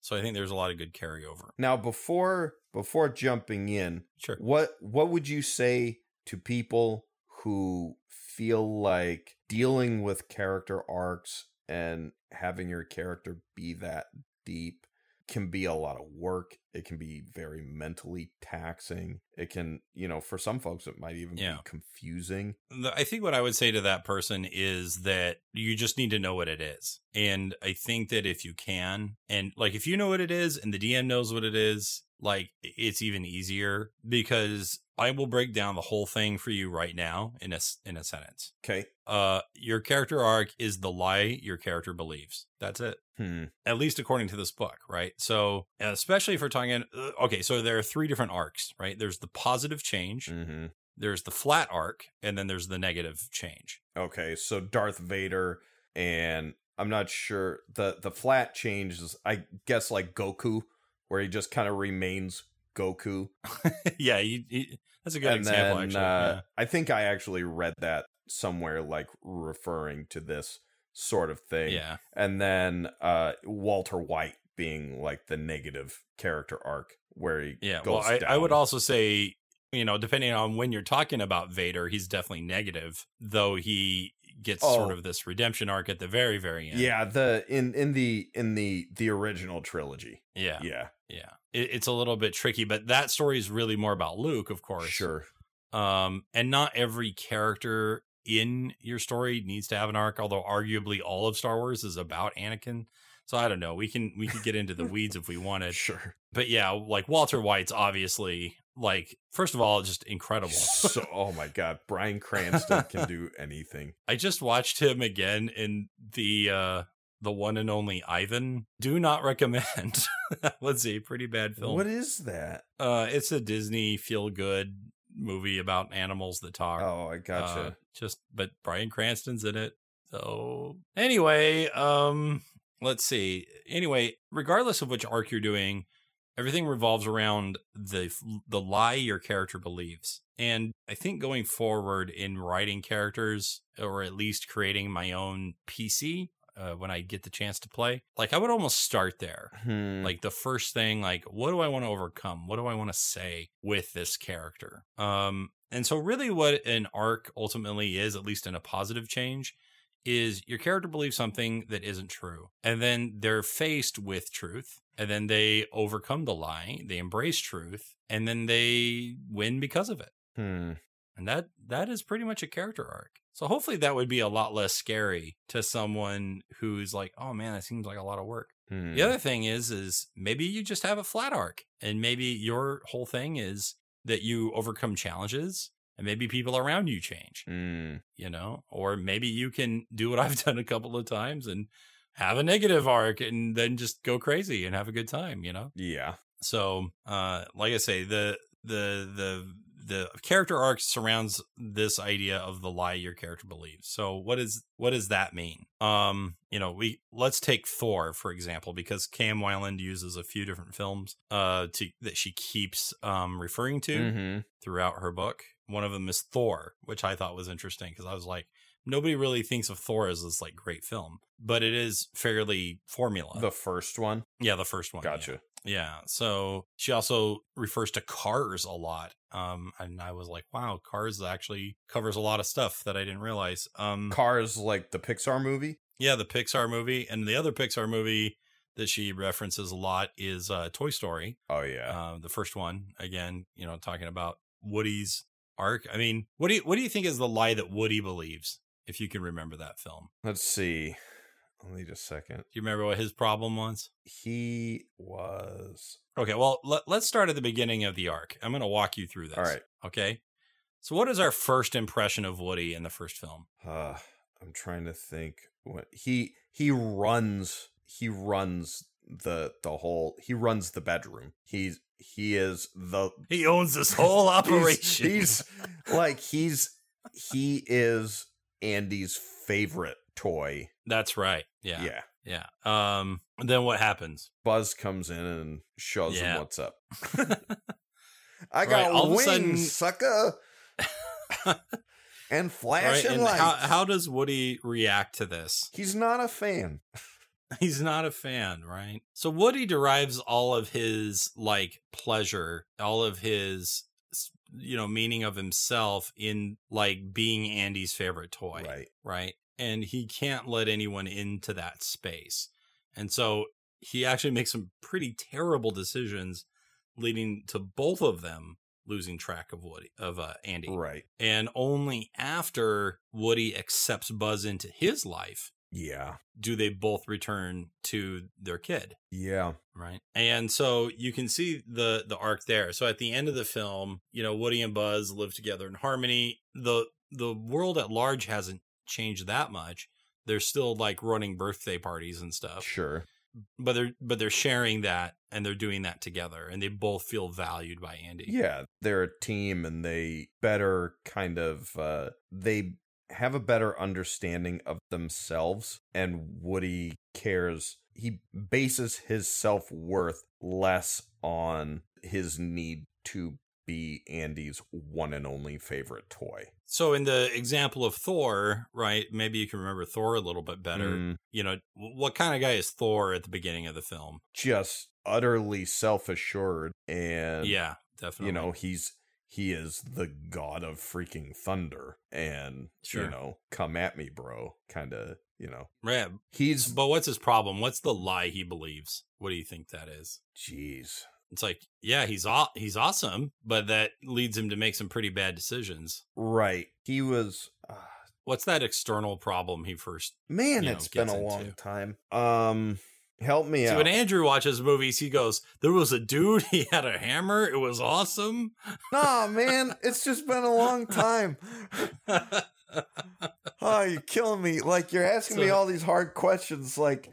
So I think there's a lot of good carryover. Now before before jumping in, sure. What what would you say to people who feel like dealing with character arcs and having your character be that deep can be a lot of work. It can be very mentally taxing. It can, you know, for some folks, it might even yeah. be confusing. I think what I would say to that person is that you just need to know what it is. And I think that if you can, and like if you know what it is and the DM knows what it is, like it's even easier because I will break down the whole thing for you right now in a in a sentence. Okay. Uh, your character arc is the lie your character believes. That's it. Hmm. At least according to this book, right? So, especially if we're talking, uh, okay, so there are three different arcs, right? There's the positive change, mm-hmm. there's the flat arc, and then there's the negative change. Okay, so Darth Vader and I'm not sure the the flat change is, I guess, like Goku, where he just kind of remains Goku. yeah, he, he, that's a good and example. Then, actually, uh, yeah. I think I actually read that somewhere, like referring to this sort of thing. Yeah, and then uh, Walter White being like the negative character arc where he yeah. well, I, I would also say you know, depending on when you're talking about Vader, he's definitely negative, though he gets oh. sort of this redemption arc at the very, very end. Yeah, the in in the in the the original trilogy. Yeah, yeah, yeah. It, it's a little bit tricky, but that story is really more about Luke, of course. Sure. Um, and not every character in your story needs to have an arc, although arguably all of Star Wars is about Anakin. So I don't know. We can we could get into the weeds if we wanted. Sure. But yeah, like Walter White's obviously like first of all just incredible. so oh my god, Bryan Cranston can do anything. I just watched him again in the uh the one and only Ivan. Do not recommend. that was a pretty bad film. What is that? Uh, it's a Disney feel good movie about animals that talk. Oh, I gotcha. Uh, just but Bryan Cranston's in it. So anyway, um let's see. Anyway, regardless of which arc you're doing, everything revolves around the the lie your character believes. And I think going forward in writing characters or at least creating my own PC uh, when I get the chance to play, like I would almost start there. Hmm. Like the first thing, like what do I want to overcome? What do I want to say with this character? Um, and so really, what an arc ultimately is, at least in a positive change, is your character believes something that isn't true, and then they're faced with truth, and then they overcome the lie, they embrace truth, and then they win because of it. Hmm. And that that is pretty much a character arc. So hopefully that would be a lot less scary to someone who's like, "Oh man, that seems like a lot of work." Hmm. The other thing is is maybe you just have a flat arc and maybe your whole thing is that you overcome challenges and maybe people around you change, Hmm. you know? Or maybe you can do what I've done a couple of times and have a negative arc and then just go crazy and have a good time, you know? Yeah. So, uh, like I say, the the the the character arc surrounds this idea of the lie your character believes. So, what is what does that mean? Um, you know, we let's take Thor for example, because Cam Weiland uses a few different films uh to that she keeps um referring to Mhm. throughout her book. One of them is Thor, which I thought was interesting because I was like, nobody really thinks of Thor as this like great film, but it is fairly formula. The first one. yeah, the first one. yeah. Gotcha. Yeah. So she also refers to cars a lot. Um, and I was like, wow, cars actually covers a lot of stuff that I didn't realize. Um, Cars like the Pixar movie. yeah, the Pixar movie and the other Pixar movie that she references a lot is uh, Toy Story. Oh yeah. Uh, the first one, again, you know, talking about Woody's arc. I mean, what do you what do you think is the lie that Woody believes? If you can remember that film, Let's see. Only just a second. do you remember what his problem was? He was. Okay, well, let, let's start at the beginning of the arc. I'm going to walk you through this. All right. Okay. So, what is our first impression of Woody in the first film? Uh, I'm trying to think. What he he runs. He runs the the whole. He runs the bedroom. He's he is the He owns this whole operation. He's, like he's he is Andy's favorite toy. That's right. Yeah. Yeah. Yeah. Um. Then what happens? Buzz comes in and shows Yeah. him what's up. I got Right, wings, sudden- sucker, and right. flashing And lights. how how does Woody react to this? He's not a fan. He's not a fan, right? So Woody derives all of his like pleasure, all of his you know meaning of himself in like being Andy's favorite toy. Right. right? And he can't let anyone into that space. And so he actually makes some pretty terrible decisions leading to both of them losing track of Woody of uh, Andy. Right. And only after Woody accepts Buzz into his life Yeah. do they both return to their kid Yeah. right and so you can see the the arc there so at the end of the film you know woody and buzz live together in harmony the the world at large hasn't changed that much they're still like running birthday parties and stuff Sure. but they're but they're sharing that and they're doing that together and they both feel valued by andy Yeah. They're a team and they better kind of uh they have a better understanding of themselves and Woody cares he bases his self-worth less on his need to be Andy's one and only favorite toy. so in the example of thor right maybe you can remember thor a little bit better. Mm, you know what kind of guy is thor at the beginning of the film? Just utterly self-assured and yeah definitely you know he's he is the god of freaking thunder and Sure. you know come at me bro kind of you know right he's But what's his problem? What's the lie he believes? What do you think that is? jeez It's like, yeah, he's aw- he's awesome, but that leads him to make some pretty bad decisions. right he was uh, What's that external problem he first? man it's been a long time um help me See, out when Andrew watches movies, he goes, "There was a dude. He had a hammer. It was awesome." nah man it's just been a long time oh, you're killing me. Like you're asking me all these hard questions. Like,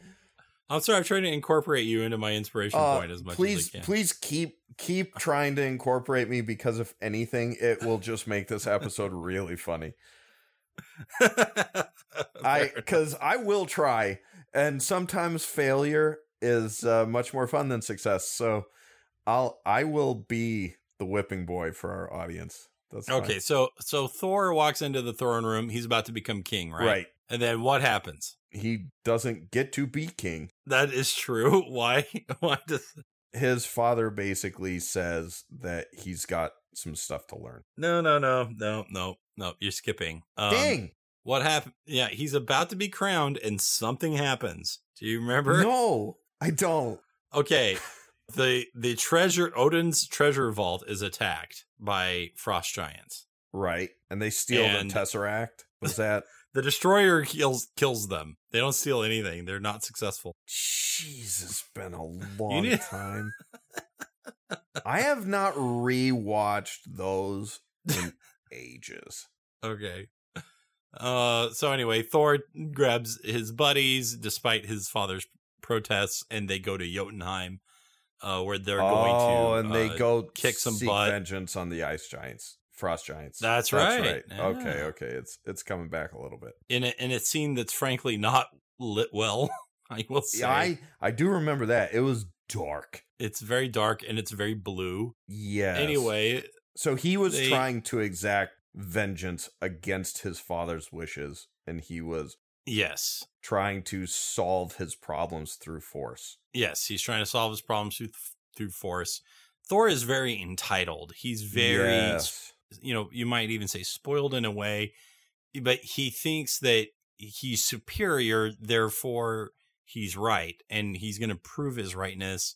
I'm sorry, I'm trying to incorporate you into my inspiration uh, point as much please, as I can. please keep keep trying to incorporate me because if anything, it will just make this episode really funny. I because I will try, and sometimes failure is uh, much more fun than success. So I'll I will be the whipping boy for our audience. That's fine. okay, so so Thor walks into the throne room. He's about to become king, right? right. And then what happens? He doesn't get to be king. That is true. Why? Why does? His father basically says that he's got some stuff to learn. No, no, no, no, no, no. You're skipping. Um, Dang! What happened? Yeah, he's about to be crowned, and something happens. Do you remember? No, I don't. Okay. The the treasure Odin's treasure vault is attacked by frost giants. Right, and they steal And- the tesseract. Was that? The destroyer kills kills them. They don't steal anything. They're not successful. Jesus, been a long need- time. I have not rewatched those in ages. Okay. Uh so anyway, Thor grabs his buddies despite his father's protests and they go to Jotunheim uh where they're going oh, to and they uh, go kick some seek butt. vengeance on the ice giants, frost giants. That's right. Okay, Yeah. okay, okay, it's it's coming back a little bit. in a in a scene that's frankly not lit well. I will say Yeah, I I do remember that. It was dark. it's very dark and it's very blue. Yeah. Anyway, so he was they- trying to exact vengeance against his father's wishes, and he was yes. trying to solve his problems through force. Yes, he's trying to solve his problems through through force. Thor is very entitled. He's very Yes. you know, you might even say spoiled in a way, but he thinks that he's superior, therefore he's right, and he's going to prove his rightness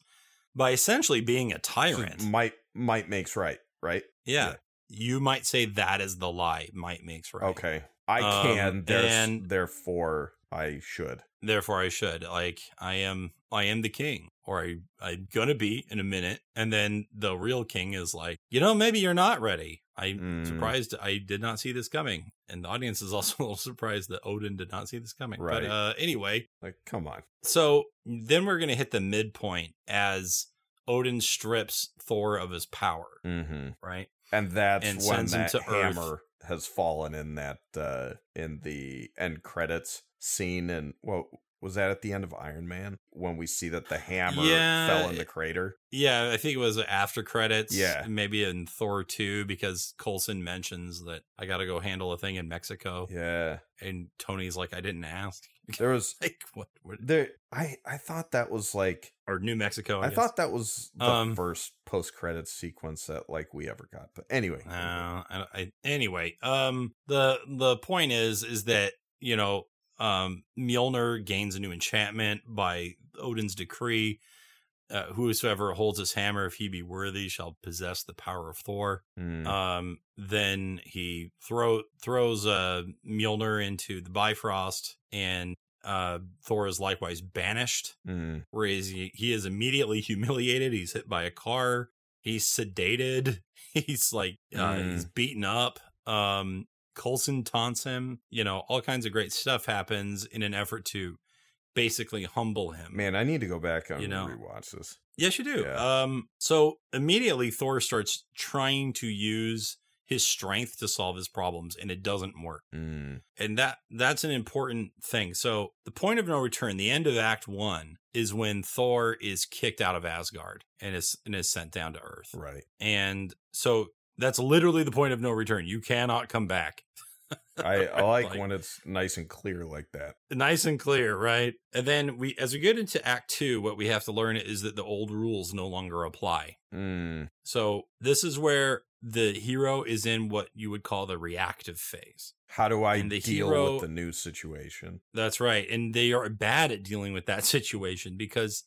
by essentially being a tyrant. Might might makes right, right? yeah. yeah. You might say that is the lie. Might makes right. Okay. I Um, can, there's, and- therefore I should. Therefore, I should like I am. I am the king, or I I'm gonna be in a minute. And then the real king is like, you know, maybe you're not ready. I'm Mm. surprised. I did not see this coming, and the audience is also a little surprised that Odin did not see this coming. Right. But uh, anyway, Like, come on. so then we're gonna hit the midpoint as Odin strips Thor of his power. Mm-hmm. Right. And that's And when that to Earth. hammer has fallen in that uh in the end credits scene and what was that at the end of Iron Man when we see that the hammer Yeah, fell in the crater? Yeah, I think it was after credits. Yeah. maybe in Thor two because Coulson mentions that I got to go handle a thing in Mexico. Yeah. and Tony's like, I didn't ask. There was like what, what there I I thought that was like or New Mexico? I, I thought that was the Um, first post credits sequence that like we ever got. But anyway. No, I, I, anyway, um, the the point is is that you know, um, Mjolnir gains a new enchantment by Odin's decree. Uh, whosoever holds his hammer, if he be worthy, shall possess the power of Thor. Mm. Um, then he throw throws uh Mjolnir into the Bifrost, and uh Thor is likewise banished. Mm. where he's, he is immediately humiliated. He's hit by a car. He's sedated. He's like uh, Mm. he's beaten up. Um, Coulson taunts him. You know, all kinds of great stuff happens in an effort to basically humble him. Man, I need to go back and You know. rewatch this. Yes, you do. Yeah. Um, so immediately Thor starts trying to use his strength to solve his problems, and it doesn't work. Mm. And that that's an important thing. So the point of no return, the end of Act One, is when Thor is kicked out of Asgard and is and is sent down to Earth. Right. And so that's literally the point of no return. You cannot come back. I, I like, Like- when it's nice and clear like that. Nice and clear, right? And then we as we get into Act Two, what we have to learn is that the old rules no longer apply. Mm. So this is where the hero is in what you would call the reactive phase. How do I deal hero- with the new situation? That's right. And they are bad at dealing with that situation because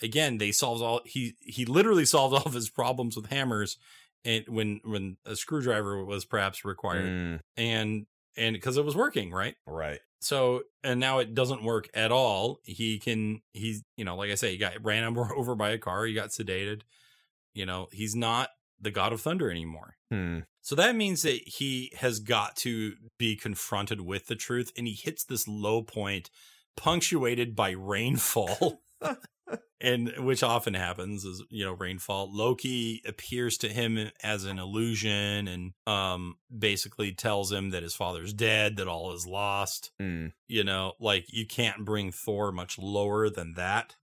again, they solved all he he literally solved all of his problems with hammers and when when a screwdriver was perhaps required Mm. and and because it was working, right? Right. So and now it doesn't work at all. He can he's you know, like I say, he got ran over over by a car, he got sedated. You know, he's not the god of thunder anymore. Hmm. So that means that he has got to be confronted with the truth and he hits this low point punctuated by rainfall. and which often happens is you know rainfall loki appears to him as an illusion and um basically tells him that his father's dead that all is lost Mm. you know like you can't bring thor much lower than that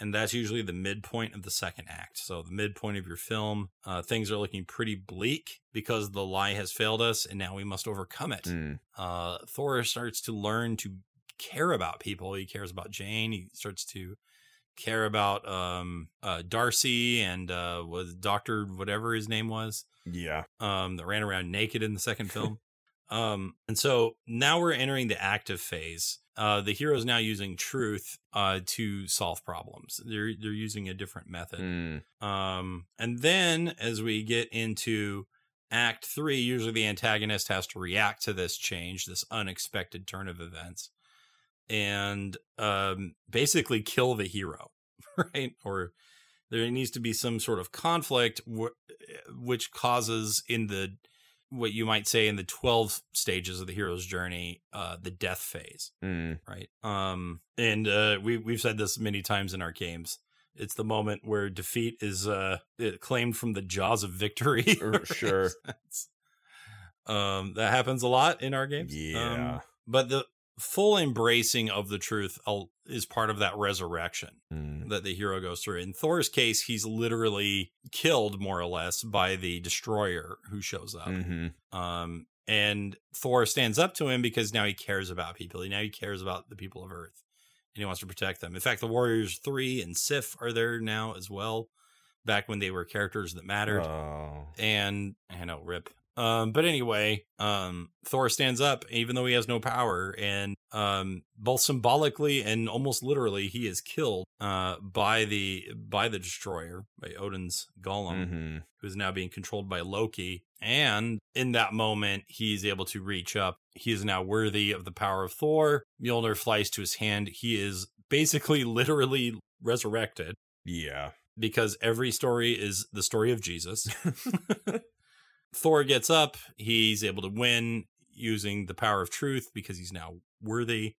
and that's usually the midpoint of the second act so the midpoint of your film uh, things are looking pretty bleak because the lie has failed us and now we must overcome it Mm. uh, Thor starts to learn to care about people. He cares about Jane. He starts to care about um, uh, Darcy and uh, was Doctor whatever his name was Yeah. um, that ran around naked in the second film. um, and so now we're entering the active phase. Uh, the hero's now using truth uh, to solve problems. They're they're using a different method. Mm. Um, and then as we get into Act Three, usually the antagonist has to react to this change, this unexpected turn of events, and um, basically kill the hero, right? Or there needs to be some sort of conflict, wh- which causes in the what you might say in the 12 stages of the hero's journey uh the death phase Mm. right um and uh we we've said this many times in our games it's the moment where defeat is uh claimed from the jaws of victory Er, sure. Um that happens a lot in our games Yeah. Um, but the full embracing of the truth is part of that resurrection Mm. that the hero goes through. In Thor's case, he's literally killed more or less by the destroyer who shows up. hmm Um, and Thor stands up to him because now he cares about people. He now he cares about the people of Earth and he wants to protect them. In fact, the Warriors 3 and Sif are there now as well, back when they were characters that mattered. Oh. And I know, rip. Um, but anyway, um, Thor stands up even though he has no power, and um, both symbolically and almost literally, he is killed uh, by the by the destroyer by Odin's golem hmm who is now being controlled by Loki. And in that moment, he's able to reach up. He is now worthy of the power of Thor. Mjolnir flies to his hand. He is basically literally resurrected Yeah. because every story is the story of Jesus. Thor gets up. He's able to win using the power of truth because he's now worthy.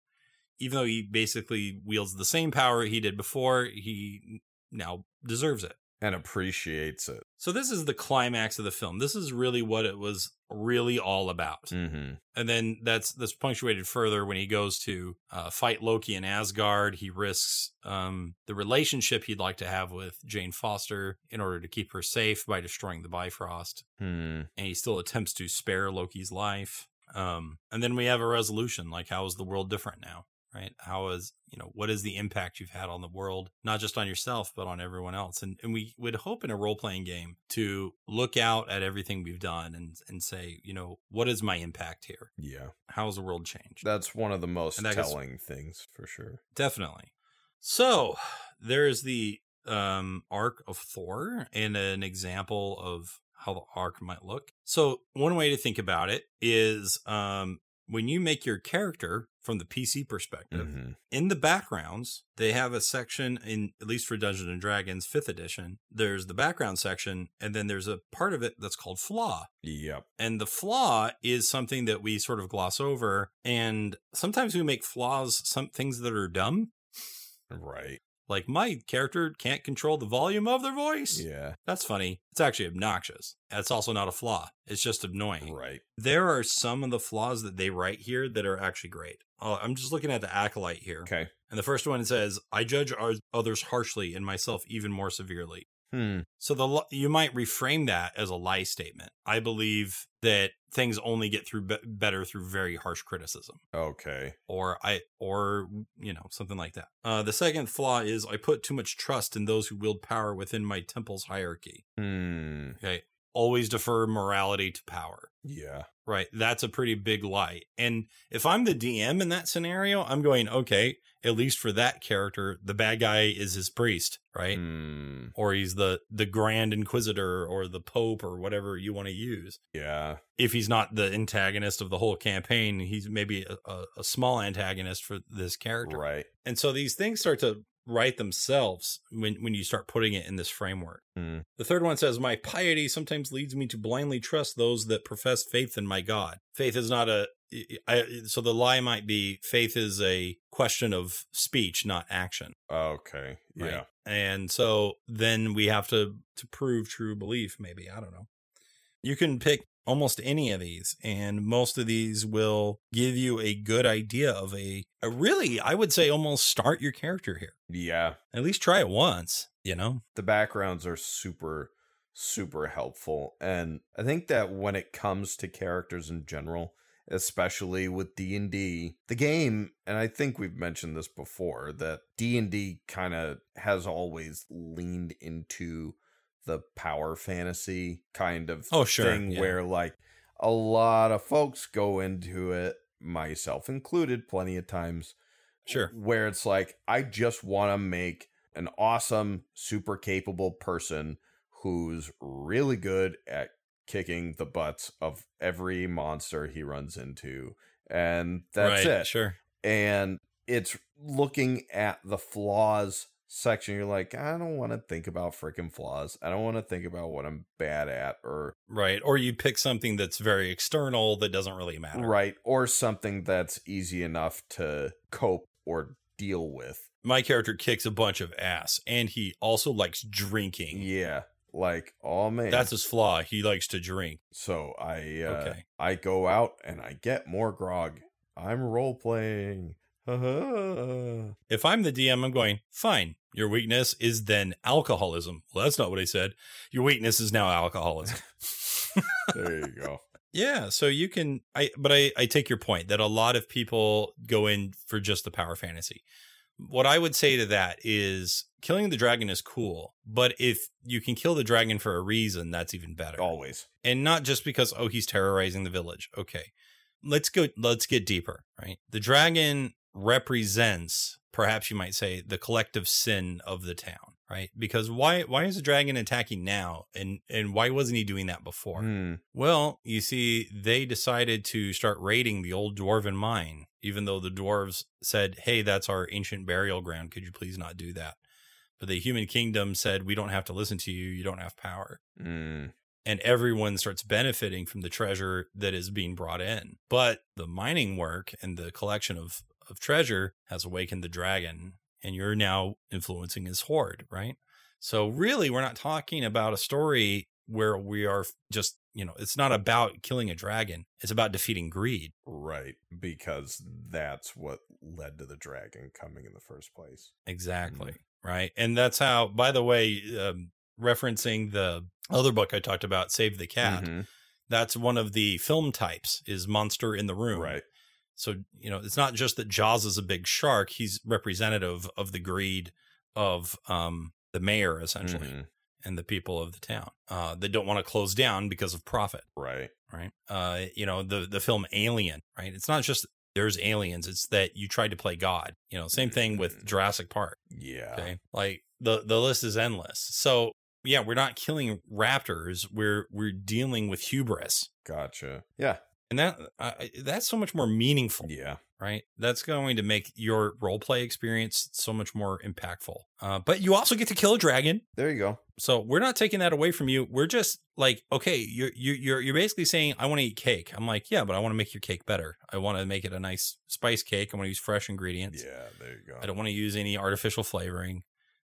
Even though he basically wields the same power he did before, he now deserves it. And appreciates it. So this is the climax of the film. This is really what it was really all about. hmm And then that's that's punctuated further when he goes to uh, fight Loki in Asgard. He risks um, the relationship he'd like to have with Jane Foster in order to keep her safe by destroying the Bifrost. Hmm. And he still attempts to spare Loki's life. Um, and then we have a resolution like, how is the world different now? Right? How is, you know, what is the impact you've had on the world, not just on yourself, but on everyone else? And, and we would hope in a role playing game to look out at everything we've done and, and say, you know, what is my impact here? Yeah. How has the world changed? That's one of the most And that gets- telling things for sure. Definitely. So there is the um, arc of Thor and an example of how the arc might look. So one way to think about it is um, when you make your character from the PC perspective, Mhm. in the backgrounds, they have a section in at least for Dungeons and Dragons 5th edition. There's the background section, and then there's a part of it that's called flaw. Yep. And the flaw is something that we sort of gloss over. And sometimes we make flaws some things that are dumb. Right. Like my character can't control the volume of their voice. Yeah. That's funny. It's actually obnoxious. That's also not a flaw. It's just annoying. Right. There are some of the flaws that they write here that are actually great. Uh, I'm just looking at the acolyte here. Okay. And the first one says, I judge others harshly and myself even more severely. Hmm. So the you might reframe that as a lie statement. I believe that things only get through be- better through very harsh criticism, Okay. or I, or you know, something like that. Uh, the second flaw is I put too much trust in those who wield power within my temple's hierarchy. Hmm. Okay, always defer morality to power. Yeah. Right, that's a pretty big lie. And if I'm the DM in that scenario, I'm going, okay, at least for that character, the bad guy is his priest, right? Hmm. or he's the the grand inquisitor or the pope or whatever you want to use Yeah. if he's not the antagonist of the whole campaign he's maybe a, a, a small antagonist for this character Right. and so these things start to write themselves when when you start putting it in this framework. Mm. The third one says, "My piety sometimes leads me to blindly trust those that profess faith in my God. Faith is not a I, so the lie might be faith is a question of speech, not action. Okay. Right? Yeah. And so then we have to to prove true belief. Maybe I don't know. You can pick almost any of these, and most of these will give you a good idea of a, a really, I would say, almost start your character here. Yeah. At least try it once. You know. The backgrounds are super super helpful and I think that when it comes to characters in general, especially with D&D. The game, and I think we've mentioned this before, that D&D kind of has always leaned into the power fantasy kind of oh, sure. thing yeah. where like a lot of folks go into it, myself included, plenty of times. Sure. Where it's like, I just want to make an awesome, super capable person who's really good at kicking the butts of every monster he runs into. And that's right, it. Sure. And it's looking at the flaws section. You're like, I don't want to think about freaking flaws. I don't want to think about what I'm bad at or. Right. Or you pick something that's very external that doesn't really matter. Right. Or something that's easy enough to cope or deal with. My character kicks a bunch of ass and he also likes drinking. Yeah. Like, oh man, that's his flaw. He likes to drink. So I, uh, Okay. I go out and I get more grog. I'm role playing. Uh-huh. If I'm the DM, I'm going, fine. Your weakness is then alcoholism. Well, that's not what I said. Your weakness is now alcoholism. there you go. Yeah, so you can I but I I take your point that a lot of people go in for just the power fantasy. What I would say to that is killing the dragon is cool, but if you can kill the dragon for a reason, that's even better. Always. And not just because oh he's terrorizing the village. Okay. Let's go let's get deeper, right? The dragon represents perhaps you might say the collective sin of the town, right? Because why why is the dragon attacking now and and why wasn't he doing that before? Hmm. Well, you see, they decided to start raiding the old dwarven mine, even though the dwarves said, Hey, that's our ancient burial ground. Could you please not do that? But the human kingdom said, We don't have to listen to you. You don't have power. Hmm. And everyone starts benefiting from the treasure that is being brought in. But the mining work and the collection of, of treasure has awakened the dragon, and you're now influencing his hoard, right? So, really, we're not talking about a story where we are just, you know, it's not about killing a dragon. It's about defeating greed. Right. Because that's what led to the dragon coming in the first place. Exactly. Right. And that's how, by the way, um, referencing the other book I talked about, Save the Cat, Mhm. that's one of the film types is monster in the room. Right. So, you know, it's not just that Jaws is a big shark, he's representative of the greed of um, the mayor, essentially, Mhm. and the people of the town. Uh, they don't want to close down because of profit. Right. right? Uh, you know, the the film Alien, right? It's not just there's aliens; it's that you tried to play God. You know, same thing with Mhm. Jurassic Park. Yeah. Okay, like the the list is endless. So yeah, we're not killing raptors; we're we're dealing with hubris, Gotcha. Yeah. And that uh, that's so much more meaningful, Yeah. right? That's going to make your role play experience so much more impactful. Uh, but you also get to kill a dragon. There you go. So we're not taking that away from you. We're just like, okay, you're you're you're you're basically saying I want to eat cake. I'm like, yeah, but I want to make your cake better. I want to make it a nice spice cake. I want to use fresh ingredients. Yeah. There you go. I don't want to use any artificial flavoring.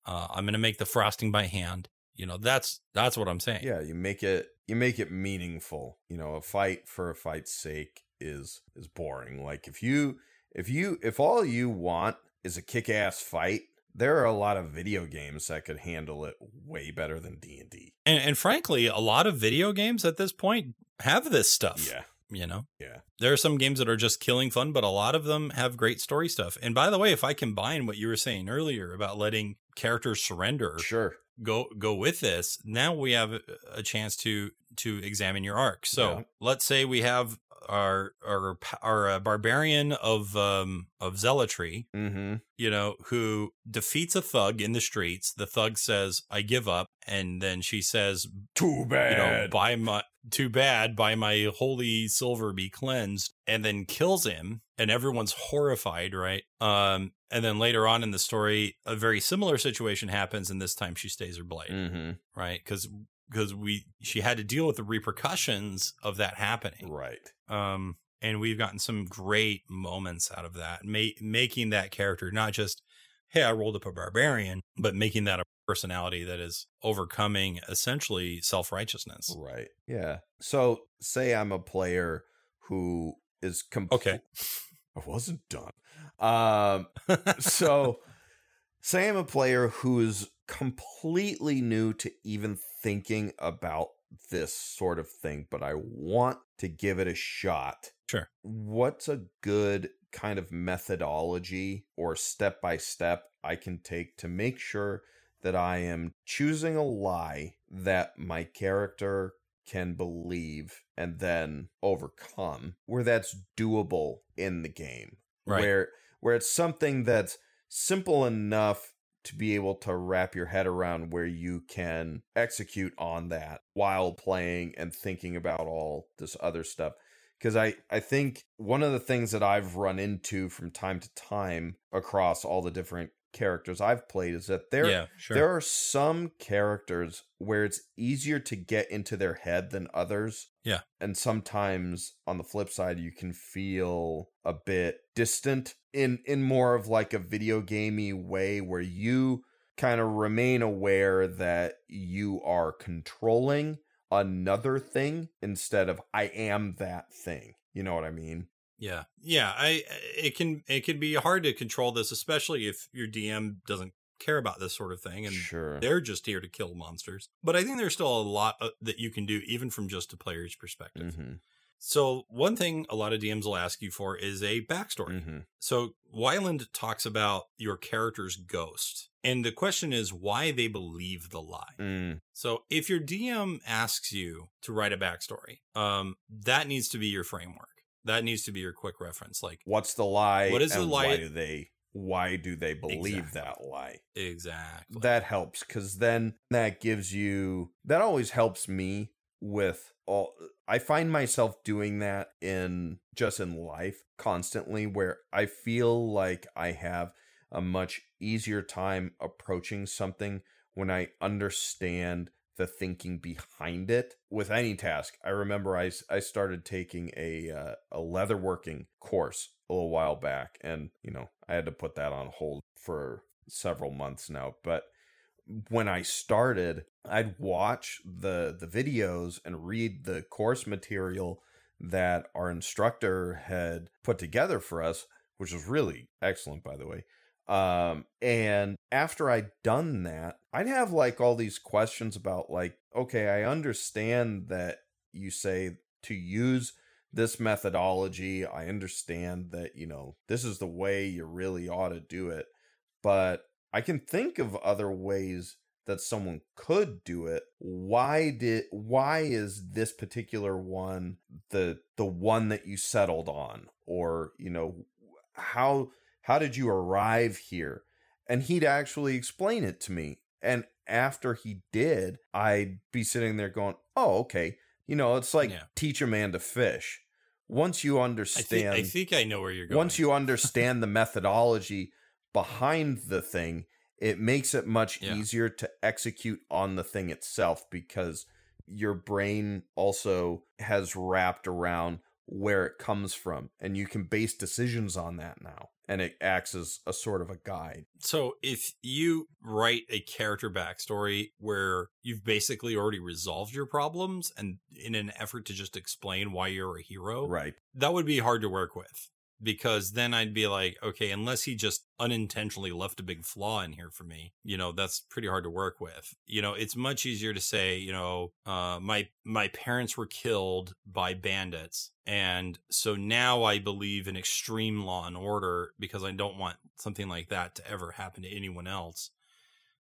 Uh, I'm going to make the frosting by hand. You know, that's that's what I'm saying. yeah you make it you make it meaningful. You know a fight for a fight's sake is is boring. Like if you if you if all you want is a kick-ass fight there are a lot of video games that could handle it way better than d&d And, and frankly, a lot of video games at this point have this stuff. yeah. You know, yeah. There are some games that are just killing fun, but a lot of them have great story stuff. And by the way, if I combine what you were saying earlier about letting characters surrender sure. go go with this now we have a- chance to to examine your arc. So Yeah. let's say we have our our our uh, barbarian of um of zealotry mm-hmm. you know who defeats a thug in the streets. The thug says i give up and then she says too bad you know by my too bad by my holy silver be cleansed and then kills him and everyone's horrified right? Um And then later on in the story, a very similar situation happens, and this time she stays her blade, Mm-hmm. right? Because because we she had to deal with the repercussions of that happening. Right. Um, and we've gotten some great moments out of that, ma- making that character not just hey, I rolled up a barbarian, but making that a personality that is overcoming essentially self righteousness. Right. Yeah. So say I'm a player who is com- Okay. I wasn't done. Um so say I'm a player who is completely new to even thinking about this sort of thing, but I want to give it a shot. Sure. What's a good kind of methodology or step by step I can take to make sure that I am choosing a lie that my character can believe and then overcome where that's doable in the game Right. where where it's something that's simple enough to be able to wrap your head around where you can execute on that while playing and thinking about all this other stuff because I, I think one of the things that I've run into from time to time across all the different characters I've played is that there yeah, sure. there are some characters where it's easier to get into their head than others. Yeah. And sometimes on the flip side you can feel a bit distant in in more of like a video gamey way where you kind of remain aware that you are controlling another thing instead of I am that thing. You know what I mean? Yeah. Yeah, I it can it can be hard to control this especially if your DM doesn't care about this sort of thing and sure. they're just here to kill monsters. But I think there's still a lot uh, that you can do even from just a player's perspective. Mhm. So, one thing a lot of DMs will ask you for is a backstory. Mhm. So, Weiland talks about your character's ghost. And the question is why they believe the lie. Mm. So, if your DM asks you to write a backstory, um, that needs to be your framework. That needs to be your quick reference. Like, What's the lie? What is the lie- Why do they why do they believe Exactly. that lie? exactly. that helps because then that gives you that always helps me with all i find myself doing that in just in life constantly where i feel like i have a much easier time approaching something when i understand the thinking behind it with any task. I remember I, I started taking a uh, a leatherworking course a little while back and you know i had to put that on hold for several months now but when i started i'd watch the the videos and read the course material that our instructor had put together for us which was really excellent by the way um and after i'd done that i'd have like all these questions about like okay i understand that you say to use this methodology i understand that you know this is the way you really ought to do it but I can think of other ways that someone could do it. Why did why is this particular one the the one that you settled on or, you know, how how did you arrive here? And he'd actually explain it to me. And after he did, I'd be sitting there going, "Oh, okay. You know, it's like Yeah. teach a man to fish. Once you I understand think, I think I know where you're going. once you understand the methodology behind the thing, it makes it much Yeah. easier to execute on the thing itself because your brain also has wrapped around where it comes from and you can base decisions on that now and it acts as a sort of a guide. So if you write a character backstory where you've basically already resolved your problems and in an effort to just explain why you're a hero, right. that would be hard to work with because then I'd be like, okay, unless he just unintentionally left a big flaw in here for me, you know, that's pretty hard to work with. You know, it's much easier to say, you know, uh, my my parents were killed by bandits, and so now I believe in extreme law and order because I don't want something like that to ever happen to anyone else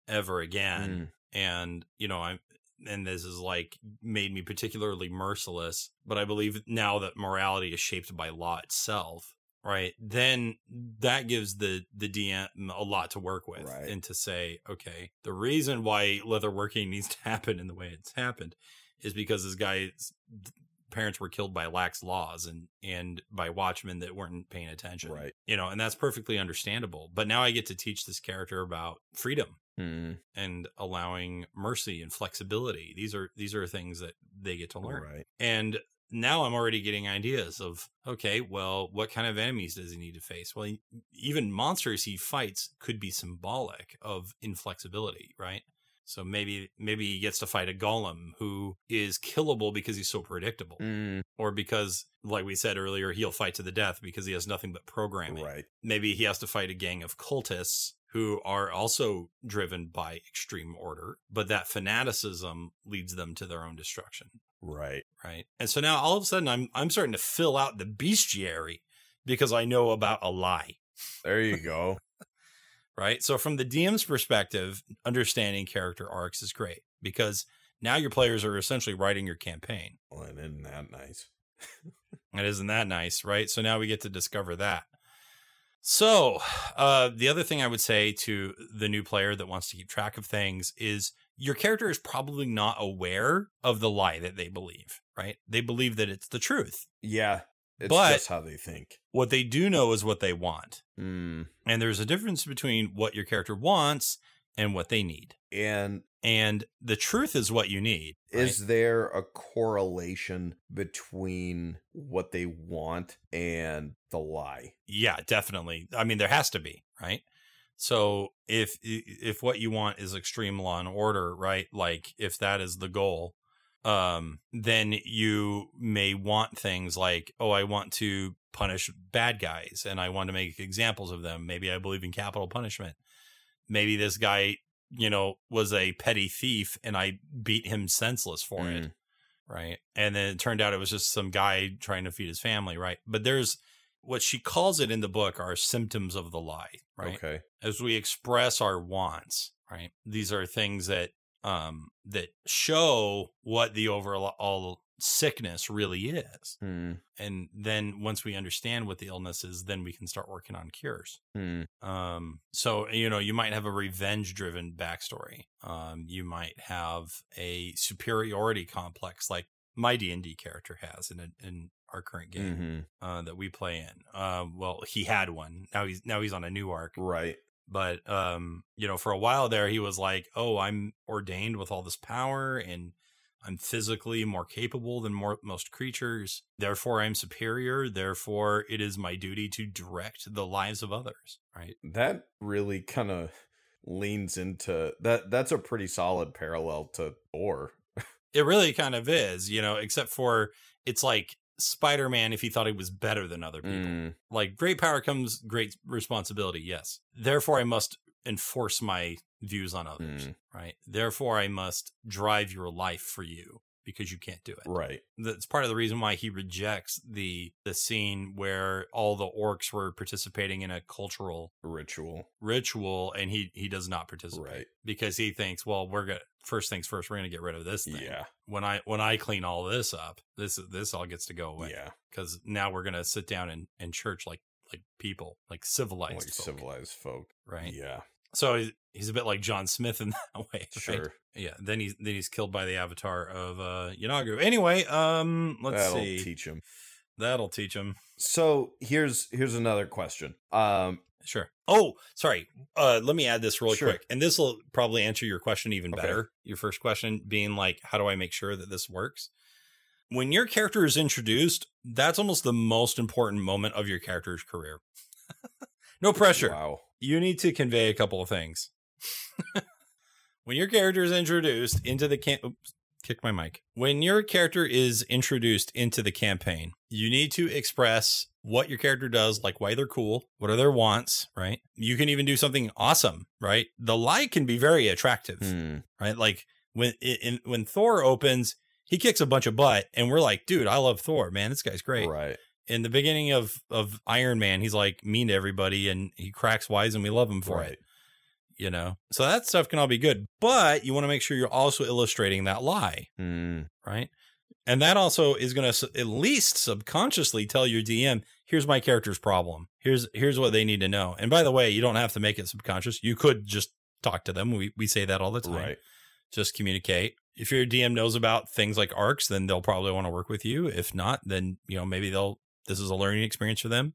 ever again Mm. and you know i'm and this is like made me particularly merciless but i believe now that morality is shaped by law itself right then that gives the the dm a lot to work with Right. and to say okay the reason why leatherworking needs to happen in the way it's happened is because this guy's parents were killed by lax laws and and by watchmen that weren't paying attention. Right. You know, and that's perfectly understandable. But now I get to teach this character about freedom Mm, and allowing mercy and flexibility. These are these are things that they get to learn. right. And now I'm already getting ideas of okay, well, what kind of enemies does he need to face? Well, even monsters he fights could be symbolic of inflexibility, right? So maybe maybe he gets to fight a golem who is killable because he's so predictable, Mm, or because, like we said earlier, he'll fight to the death because he has nothing but programming. right. Maybe he has to fight a gang of cultists who are also driven by extreme order, but that fanaticism leads them to their own destruction Right. right? And so now all of a sudden I'm I'm starting to fill out the bestiary because I know about a lie, There you go. right? So from the DM's perspective, understanding character arcs is great because now your players are essentially writing your campaign. well, and isn't that nice? And isn't that nice, right? So now we get to discover that. So, uh, the other thing I would say to the new player that wants to keep track of things is your character is probably not aware of the lie that they believe, right? They believe that it's the truth. Yeah. It's But- just how they think. What they do know is what they want. Mm. And there's a difference between what your character wants and what they need. And And the truth is what you need. right? is there a correlation between what they want and the lie? yeah, definitely. I mean, there has to be, right? So if if what you want is extreme law and order, right? Like if that is the goal, um, then you may want things like, oh, I want to punish bad guys and I want to make examples of them. Maybe I believe in capital punishment. Maybe this guy, you know, was a petty thief and I beat him senseless for it. Mm. Right. And then it turned out it was just some guy trying to feed his family. Right. But there's what she calls it in the book are symptoms of the lie. Right Okay. as we express our wants, right? These are things that um that show what the overall sickness really is. Mm. And then once we understand what the illness is, then we can start working on cures. Mm. Um so you know, you might have a revenge driven backstory. Um you might have a superiority complex like my D&D character has in a, in our current game Mhm. uh, that we play in. Um, well, he had one. Now he's now he's on a new arc. Right. But um, you know, for a while there, he was like, "Oh, I'm ordained with all this power, and I'm physically more capable than more, most creatures. Therefore, I'm superior. Therefore, it is my duty to direct the lives of others." Right? That really kind of leans into that. That's a pretty solid parallel to Thor. It really kind of is, you know, except for it's like Spider Man if he thought he was better than other people. Mm. like great power comes great responsibility yes therefore i must enforce my views on others Mm. right therefore i must drive your life for you because you can't do it Right. that's part of the reason why he rejects the the scene where all the orcs were participating in a cultural Ritual. ritual and he he does not participate Right. because he thinks well we're gonna first things first we're gonna get rid of this thing Yeah. when i when i clean all this up this this all gets to go away Yeah. because now we're gonna sit down in, in church like like people, like civilized, Like folk, civilized folk. right? Yeah. So he's, he's a bit like John Smith in that way, right? Sure. Yeah. Then he's then he's killed by the avatar of uh Yanagu. Anyway, um, let's That'll see. teach him. That'll teach him. So here's here's another question. Um. Sure. Oh, sorry. Uh, let me add this really Sure. quick, and this will probably answer your question even Okay. better. Your first question being like, how do I make sure that this works? When your character is introduced, that's almost the most important moment of your character's career. no pressure. Wow. You need to convey a couple of things. when your character is introduced into the camp, oops, kick my mic. When your character is introduced into the campaign, you need to express what your character does, like why they're cool, what are their wants, right? You can even do something awesome, right? The lie can be very attractive, Hmm. right? Like when in, when Thor opens, he kicks a bunch of butt, and we're like, dude, I love Thor, man, this guy's great Right. In the beginning of of Iron Man, he's like mean to everybody and he cracks wise and we love him for Right. it. You know? So that stuff can all be good. But you want to make sure you're also illustrating that lie, Hmm. right? And that also is going to at least subconsciously tell your DM, here's my character's problem. Here's here's what they need to know. And by the way, you don't have to make it subconscious. You could just talk to them. We we say that all the time Right. just communicate. if your DM knows about things like arcs, then they'll probably want to work with you. If not, then you know maybe they'll this is a learning experience for them.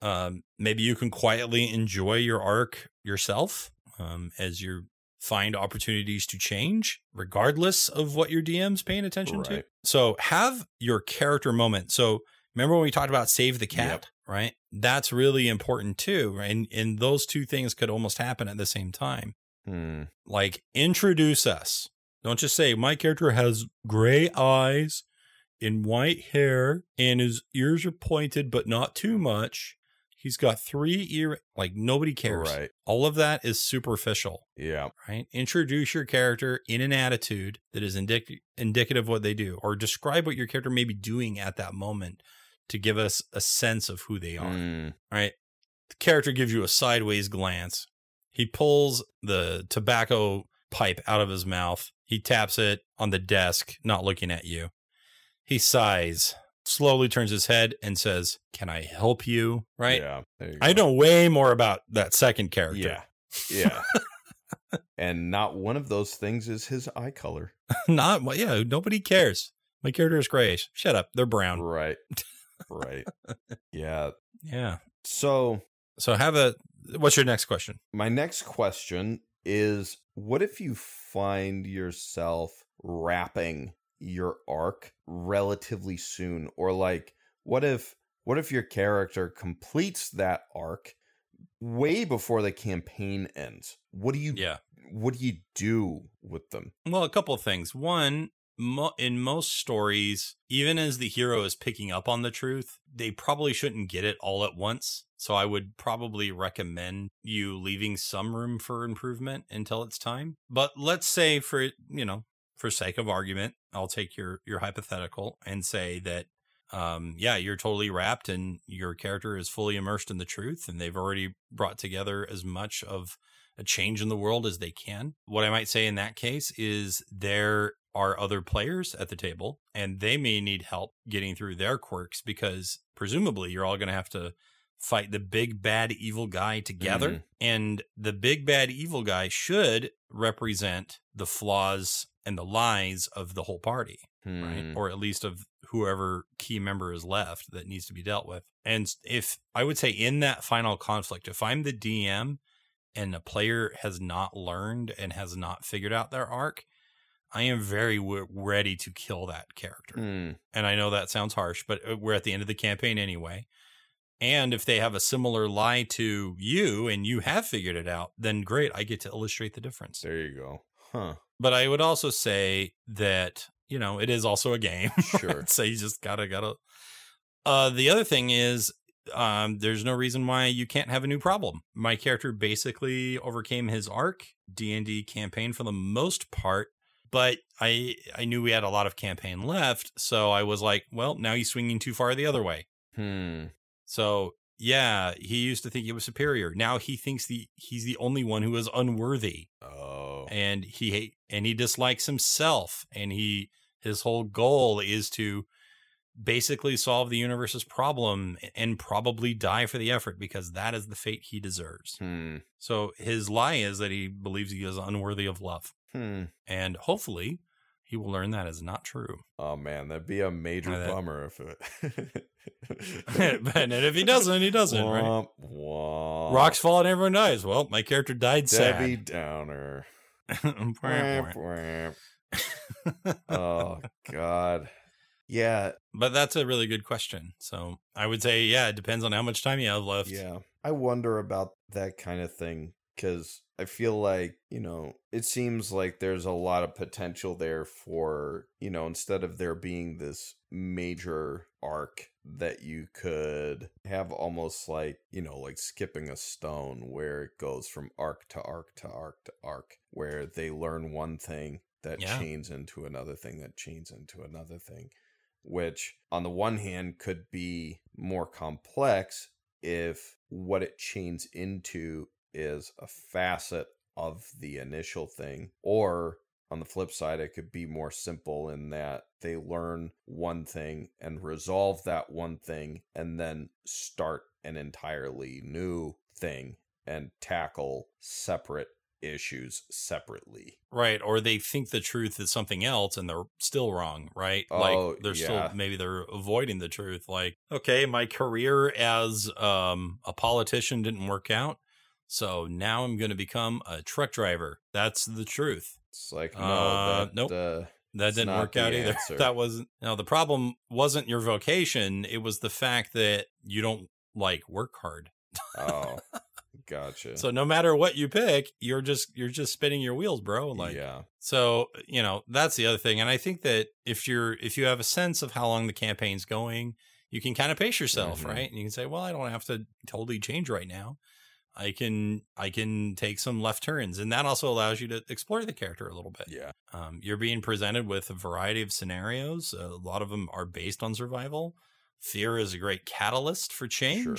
Um, maybe you can quietly enjoy your arc yourself um, as you find opportunities to change, regardless of what your DM's paying attention to. So have your character moment. So remember when we talked about save the cat, Yep. right? That's really important too. Right? And and those two things could almost happen at the same time. Hmm. Like introduce us. Don't just say my character has gray eyes and white hair and his ears are pointed but not too much. He's got three ear like nobody cares. Right. All of that is superficial, Yeah. right? Introduce your character in an attitude that is indic- indicative of what they do or describe what your character may be doing at that moment to give us a sense of who they are Hmm. right? The character gives you a sideways glance. He pulls the tobacco pipe out of his mouth. He taps it on the desk, not looking at you. He sighs, slowly turns his head, and says, Can I help you? Right? Yeah. You I know way more about that second character. Yeah. Yeah. and not one of those things is his eye color. not, yeah, nobody cares. My character is grayish. Shut up. They're brown. Right. Right. yeah. Yeah. So So have a, what's your next question? my next question is what if you find yourself wrapping your arc relatively soon or like what if what if your character completes that arc way before the campaign ends what do you Yeah. what do you do with them Well, a couple of things. One, mo- in most stories, even as the hero is picking up on the truth, they probably shouldn't get it all at once. So I would probably recommend you leaving some room for improvement until it's time. But let's say for, you know, for sake of argument, I'll take your your hypothetical and say that um yeah, you're totally wrapped and your character is fully immersed in the truth and they've already brought together as much of a change in the world as they can. What I might say in that case is there are other players at the table and they may need help getting through their quirks because presumably you're all going to have to fight the big bad evil guy together Mhm. and the big bad evil guy should represent the flaws and the lies of the whole party right? Hmm. Or at least of whoever key member is left that needs to be dealt with. And if I would say in that final conflict, if I'm the DM and the player has not learned and has not figured out their arc, I am very w- ready to kill that character. Hmm. And I know that sounds harsh, but uh, we're at the end of the campaign anyway. And if they have a similar lie to you and you have figured it out, then great, I get to illustrate the difference. there you go huh But I would also say that, you know, it is also a game. Sure. so you just gotta gotta uh the other thing is um there's no reason why you can't have a new problem. My character basically overcame his arc, D&D campaign for the most part, but I I knew we had a lot of campaign left, so I was like, well, now he's swinging too far the other way. hmm So, yeah, he used to think he was superior. Now he thinks the he's the only one who is unworthy oh and he hate and he dislikes himself and he his whole goal is to basically solve the universe's problem and probably die for the effort because that is the fate he deserves. hmm So his lie is that he believes he is unworthy of love hmm and hopefully he will learn that is not true. oh man that'd be a major that- bummer if it and if he doesn't, he doesn't, right? Womp, womp. Rocks fall and everyone dies. Well, my character died Debbie sad. Downer. Wah, Wamp, wah. wamp. oh God. Yeah, But that's a really good question. So I would say, yeah, it depends on how much time you have left. yeah. I wonder about that kind of thing because I feel like you know it seems like there's a lot of potential there for you know instead of there being this major arc that you could have almost like you know like skipping a stone where it goes from arc to arc to arc to arc where they learn one thing that Yeah. chains into another thing that chains into another thing which on the one hand could be more complex if what it chains into is a facet of the initial thing or on the flip side it could be more simple in that they learn one thing and resolve that one thing and then start an entirely new thing and tackle separate issues separately. Right. Or they think the truth is something else and they're still wrong, right? Oh, like they're yeah. still maybe they're avoiding the truth. Like, okay, my career as um a politician didn't work out. So now I'm gonna become a truck driver. That's the truth. It's like no, Uh, that, nope. uh, That didn't work out either. answer. That wasn't no, the problem wasn't your vocation, it was the fact that you don't like work hard. oh, gotcha. So no matter what you pick, you're just you're just spinning your wheels, bro. Like yeah, So, you know, that's the other thing. And I think that if you're if you have a sense of how long the campaign's going, you can kind of pace yourself, Mhm. right? And you can say, "Well, I don't have to totally change right now. I can I can take some left turns." And that also allows you to explore the character a little bit. yeah, Um, you're being presented with a variety of scenarios. A lot of them are based on survival. Fear is a great catalyst for change. Sure.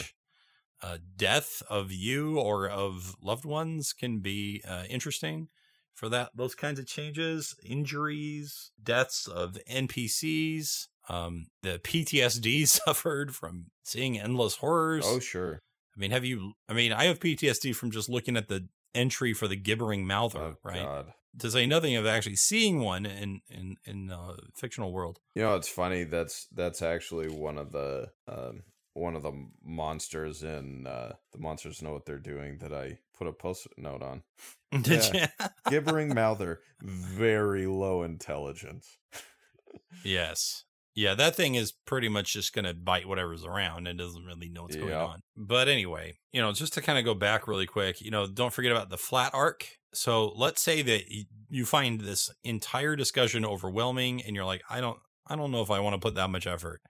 Uh, death of you or of loved ones can be uh, interesting for that. Those kinds of changes, injuries, deaths of NPCs, um, the PTSD suffered from seeing endless horrors. Oh, sure. I mean, have you? I mean, I have PTSD from just looking at the entry for the gibbering mouther, Oh, right? God. to say nothing of actually seeing one in in in uh, fictional world. You know, it's funny. That's that's actually one of the um, one of the monsters in uh, the monsters know what they're doing that I put a post note on. Did Yeah. you? Gibbering mouther, very low intelligence. yes. Yeah, that thing is pretty much just going to bite whatever's around and doesn't really know what's going on. But anyway, you know, just to kind of go back really quick, you know, don't forget about the flat arc. So let's say that you find this entire discussion overwhelming and you're like, I don't, I don't know if I want to put that much effort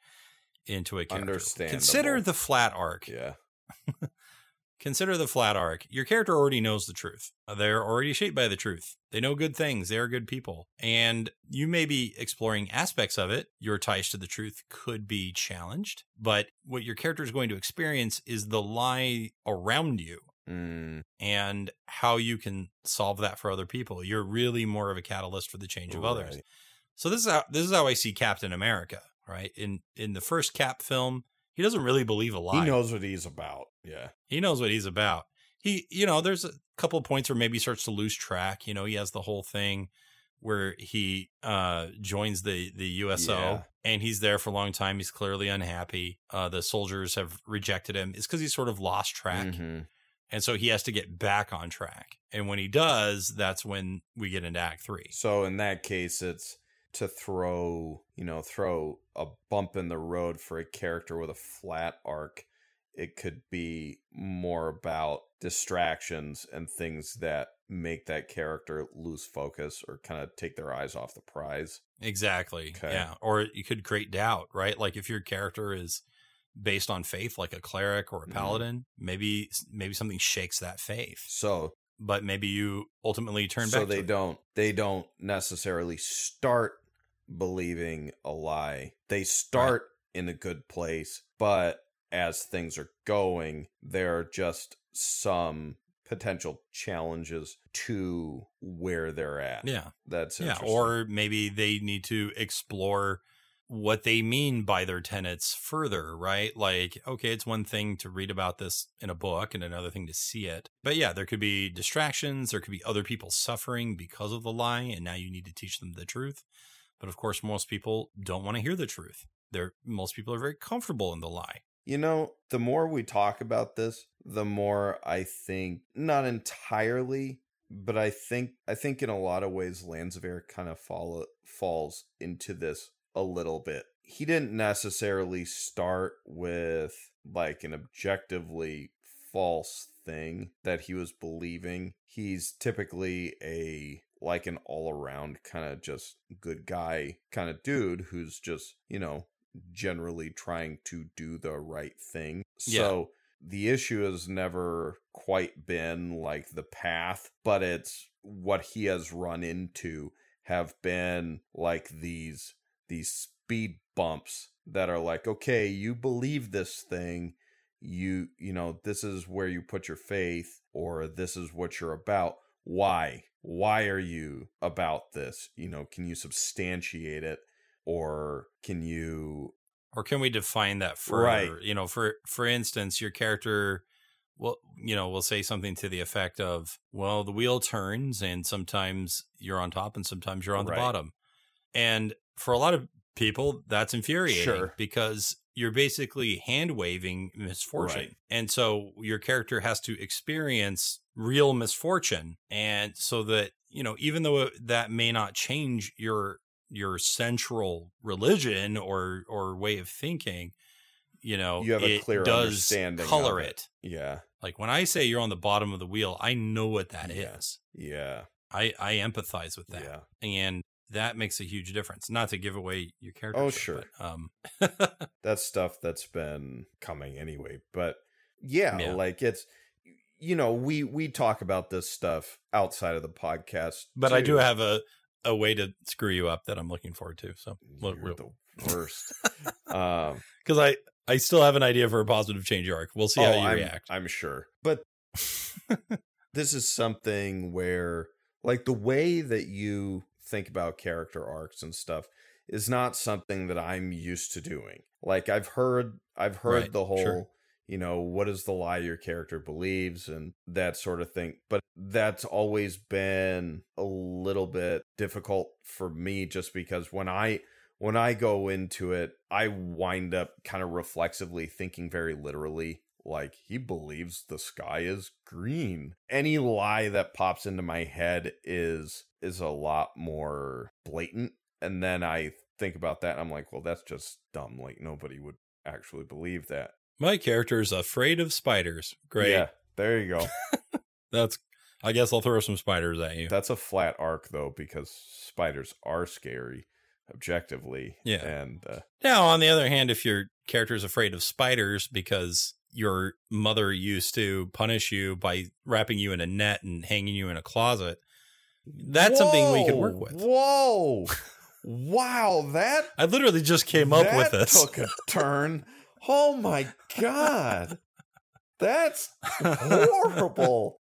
into a character. Consider the flat arc. Yeah, Consider the flat arc. Your character already knows the truth. They're already shaped by the truth. They know good things. They are good people. And you may be exploring aspects of it. Your ties to the truth could be challenged. But what your character is going to experience is the lie around you mm, and how you can solve that for other people. You're really more of a catalyst for the change of others. So this is how this is how I see Captain America, right? In in the first Cap film, he doesn't really believe a lie He knows what he's about. Yeah, he knows what he's about. He, you know, there's a couple of points where maybe he starts to lose track. You know, he has the whole thing where he uh joins the the USO Yeah. and he's there for a long time. He's clearly unhappy. Uh the soldiers have rejected him. It's because he's sort of lost track. Mhm. And so he has to get back on track. And when he does, that's when we get into Act Three. So in that case, it's to throw, you know, throw a bump in the road for a character with a flat arc. It could be more about distractions and things that make that character lose focus or kind of take their eyes off the prize. Exactly. Okay. Yeah. Or you could create doubt, right? Like if your character is based on faith, like a cleric or a Mhm. paladin, maybe maybe something shakes that faith. So But maybe you ultimately turn so back. they to don't they don't necessarily start believing a lie. They start in a good place, but as things are going, there are just some potential challenges to where they're at. Yeah. That's Yeah. Or maybe they need to explore what they mean by their tenets further, right? Like, okay, it's one thing to read about this in a book and another thing to see it. But yeah, there could be distractions. There could be other people suffering because of the lie. And now you need to teach them the truth. But of course, most people don't want to hear the truth. They're, most people are very comfortable in the lie. You know, the more we talk about this, the more I think not entirely, but I think I think in a lot of ways Landsver kind of fall, falls into this a little bit. He didn't necessarily start with like an objectively false thing that he was believing. He's typically a like an all-around kind of just good guy kind of dude who's just, you know, generally trying to do the right thing. Yeah. So the issue has never quite been like the path, but it's what he has run into have been like these these speed bumps that are like, okay, you believe this thing, you you know, this is where you put your faith or this is what you're about. Why? Why are you about this? You know, can you substantiate it or can you Or can we define that further? Right. You know, for for instance, your character well, you know, we'll say something to the effect of, well, the wheel turns and sometimes you're on top and sometimes you're on the Right. bottom. And for a lot of people, that's infuriating Sure. because you're basically hand waving misfortune. Right. And so your character has to experience real misfortune. And so that, you know, even though that may not change your your central religion or or way of thinking, you know, You have a it clear does understanding color it. it. Yeah. Like when I say you're on the bottom of the wheel, I know what that is. Yeah. Yeah. I I empathize with that Yeah. and that makes a huge difference. Not to give away your character. Oh, sure. but, um, That's stuff that's been coming anyway. But yeah, Yeah. like it's you know, we we talk about this stuff outside of the podcast. but I do have a a way to screw you up that I'm looking forward to. So You're look, the worst. um because I I still have an idea for a positive change arc. We'll see how you Oh, I'm, react. I'm sure. But this is something where like the way that you think about character arcs and stuff is not something that I'm used to doing. Like I've heard I've heard Right, the whole sure. you know, what is the lie your character believes and that sort of thing. But that's always been a little bit difficult for me just because when I when I go into it, I wind up kind of reflexively thinking very literally like he believes the sky is green. Any lie that pops into my head is is a lot more blatant and then I think about that and I'm like, well that's just dumb. Like nobody would actually believe that. My character is afraid of spiders. Great. Yeah, there you go. That's. I guess I'll throw some spiders at you. That's a flat arc though, because spiders are scary, objectively. Yeah. and uh, Now, on the other hand, if your character is afraid of spiders because your mother used to punish you by wrapping you in a net and hanging you in a closet, that's something we could work with. Whoa! wow, that I literally just came up with this. Took a turn. Oh my god, that's horrible.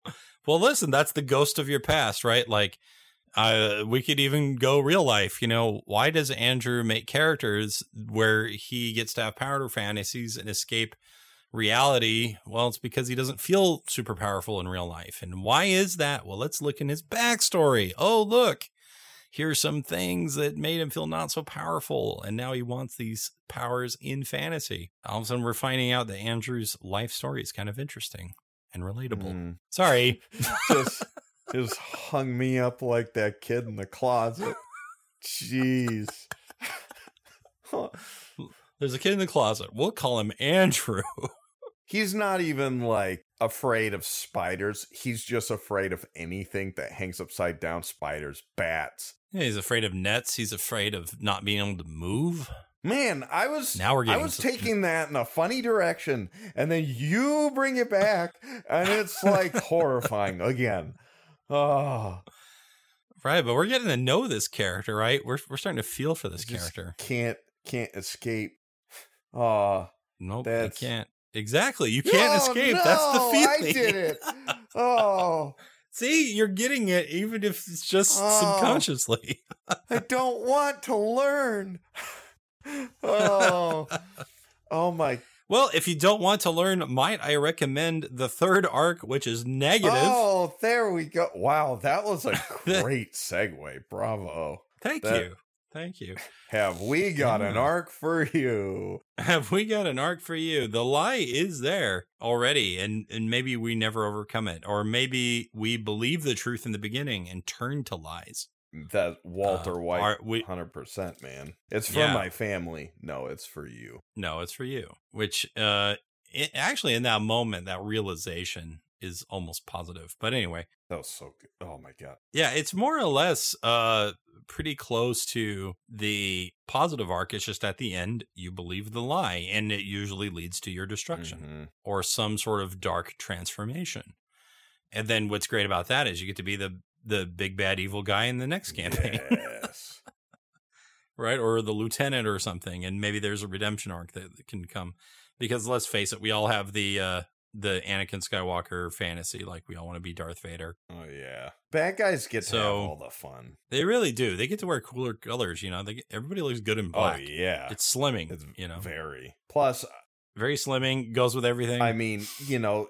Well, listen, that's the ghost of your past, right? Like, uh, we could even go real life. You know, why does Andrew make characters where he gets to have power fantasies and escape reality? Well, it's because he doesn't feel super powerful in real life. And why is that? Well, let's look in his backstory. Oh, look, here's some things that made him feel not so powerful. And now he wants these powers in fantasy. All of a sudden, we're finding out that Andrew's life story is kind of interesting and relatable. Mm, Sorry. just just hung me up like that kid in the closet. Jeez. There's a kid in the closet. We'll call him Andrew. He's not even like afraid of spiders. He's just afraid of anything that hangs upside down spiders, bats. Yeah, he's afraid of nets. He's afraid of not being able to move. Man, I was Now we're getting I was to- taking that in a funny direction, and then you bring it back, and it's like horrifying again. Oh, Right, but we're getting to know this character, right? We're we're starting to feel for this character. can't can't escape. Oh, Nope, that's- I can't. Exactly. You can't Oh, escape. That's the no, feeling. I did it. Oh, See, you're getting it, even if it's just Oh. subconsciously. I don't want to learn. Oh, oh my Well, if you don't want to learn, might I recommend the third arc, which is negative? Oh, there we go. Wow, that was a great segue. Bravo. Thank that- you. Thank you. Have we got an hmm. arc for you? Have we got an arc for you? The lie is there already, and and maybe we never overcome it, or maybe we believe the truth in the beginning and turn to lies. That Walter Uh, White, 100%, man. It's for Yeah. my family. No, it's for you. No, it's for you. Which, uh, it, actually, in that moment, that realization is almost positive. But anyway, That was so good. Oh my god. yeah, it's more or less uh pretty close to the positive arc. It's just at the end you believe the lie, and it usually leads to your destruction. Mhm. or some sort of dark transformation. And then what's great about that is you get to be the the big bad evil guy in the next campaign, Yes. right? Or the lieutenant or something, and maybe there's a redemption arc that can come. Because let's face it, we all have the uh the Anakin Skywalker fantasy, like we all want to be Darth Vader. oh yeah. Bad guys get to have So- all the fun. They really do. They get to wear cooler colors, you know. They get, everybody looks good in black. Oh yeah. It's slimming, It's you know. very. Plus, very slimming, goes with everything. I mean, you know,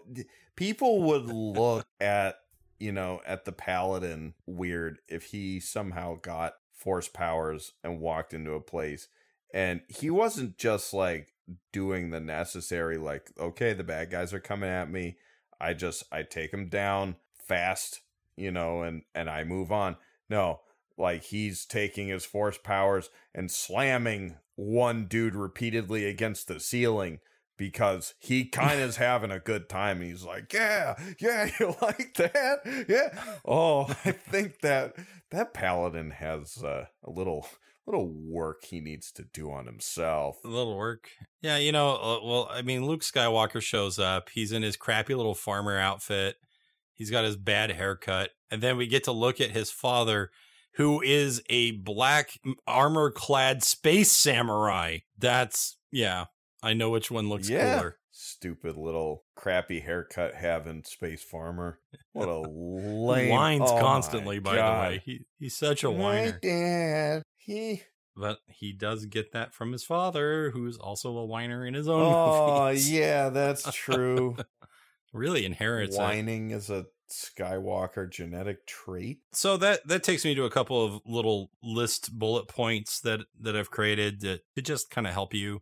people would look at you know at the paladin weird if he somehow got force powers and walked into a place and he wasn't just like doing the necessary like okay the bad guys are coming at me. I just i take them down fast you know and and i move on. No like he's taking his force powers and slamming one dude repeatedly against the ceiling because he kind of is having a good time. He's like, "Yeah, yeah, you like that? Yeah." Oh, I think that that paladin has uh, a little little work he needs to do on himself. A little work. Yeah, you know, uh, well, I mean, Luke Skywalker shows up. He's in his crappy little farmer outfit. He's got his bad haircut. And then we get to look at his father, who is a black armor clad space samurai. That's, yeah, I know which one looks Yeah. cooler. Stupid little crappy haircut having space farmer. What a lame. Whines oh constantly, by God. the way. He, he's such a My whiner. dad. He. But he does get that from his father, who's also a whiner in his own Oh movies. yeah, that's true. Really inherits. Whining is a Skywalker genetic trait. So that that takes me to a couple of little list bullet points that that I've created that to just kind of help you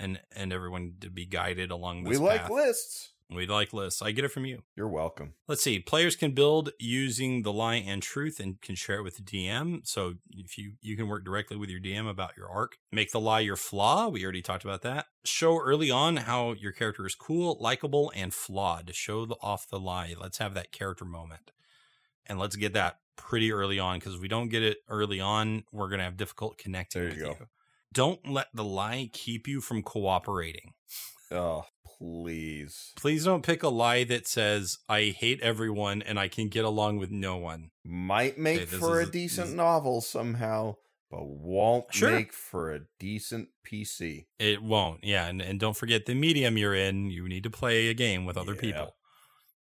and and everyone to be guided along We this like path. lists. we like lists. I get it from you. You're welcome. Let's see. Players can build using the lie and truth and can share it with the DM. So if you you can work directly with your DM about your arc. Make the lie your flaw. We already talked about that. Show early on how your character is cool, likable, and flawed. Show the, off the lie. Let's have that character moment, and let's get that pretty early on because if we don't get it early on, we're gonna have difficult connecting There you with go. you. Don't let the lie keep you from cooperating. Oh, please. Please don't pick a lie that says I hate everyone and I can get along with no one. Might make Okay, for a decent novel somehow, but won't Sure. make for a decent PC. It won't. Yeah, and, and don't forget the medium you're in, you need to play a game with other Yeah. people.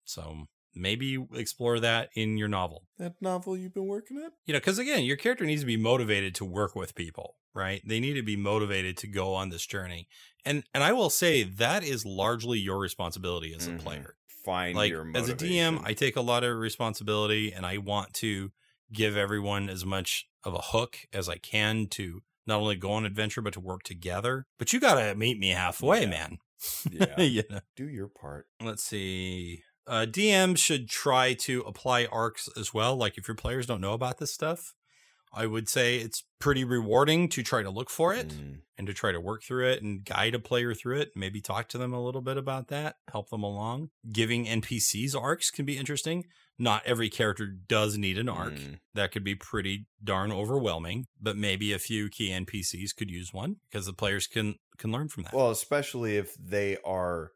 So maybe explore that in your novel. That novel you've been working at? You know, because again, your character needs to be motivated to work with people, right? They need to be motivated to go on this journey. And and I will say that is largely your responsibility as a Mhm. player. Find like your as a DM. I take a lot of responsibility and I want to give everyone as much of a hook as I can to not only go on adventure but to work together. But you got to meet me halfway, Yeah. man. yeah, you know. do your part. Let's see. Uh, DM should try to apply arcs as well. Like if your players don't know about this stuff, I would say it's pretty rewarding to try to look for it Mm. and to try to work through it and guide a player through it. Maybe talk to them a little bit about that, help them along. Giving NPCs arcs can be interesting. Not every character does need an arc. Mm. That could be pretty darn overwhelming, but maybe a few key NPCs could use one because the players can can learn from that. Well, especially if they are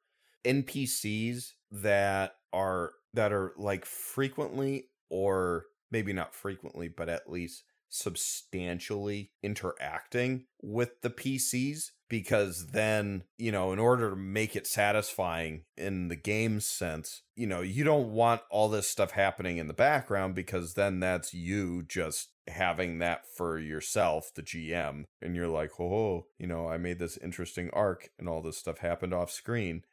NPCs that are that are like frequently or maybe not frequently, but at least substantially interacting with the PCs because then, you know, in order to make it satisfying in the game sense, you know, you don't want all this stuff happening in the background because then that's you just having that for yourself, the GM, and you're like, oh, you know, I made this interesting arc and all this stuff happened off screen.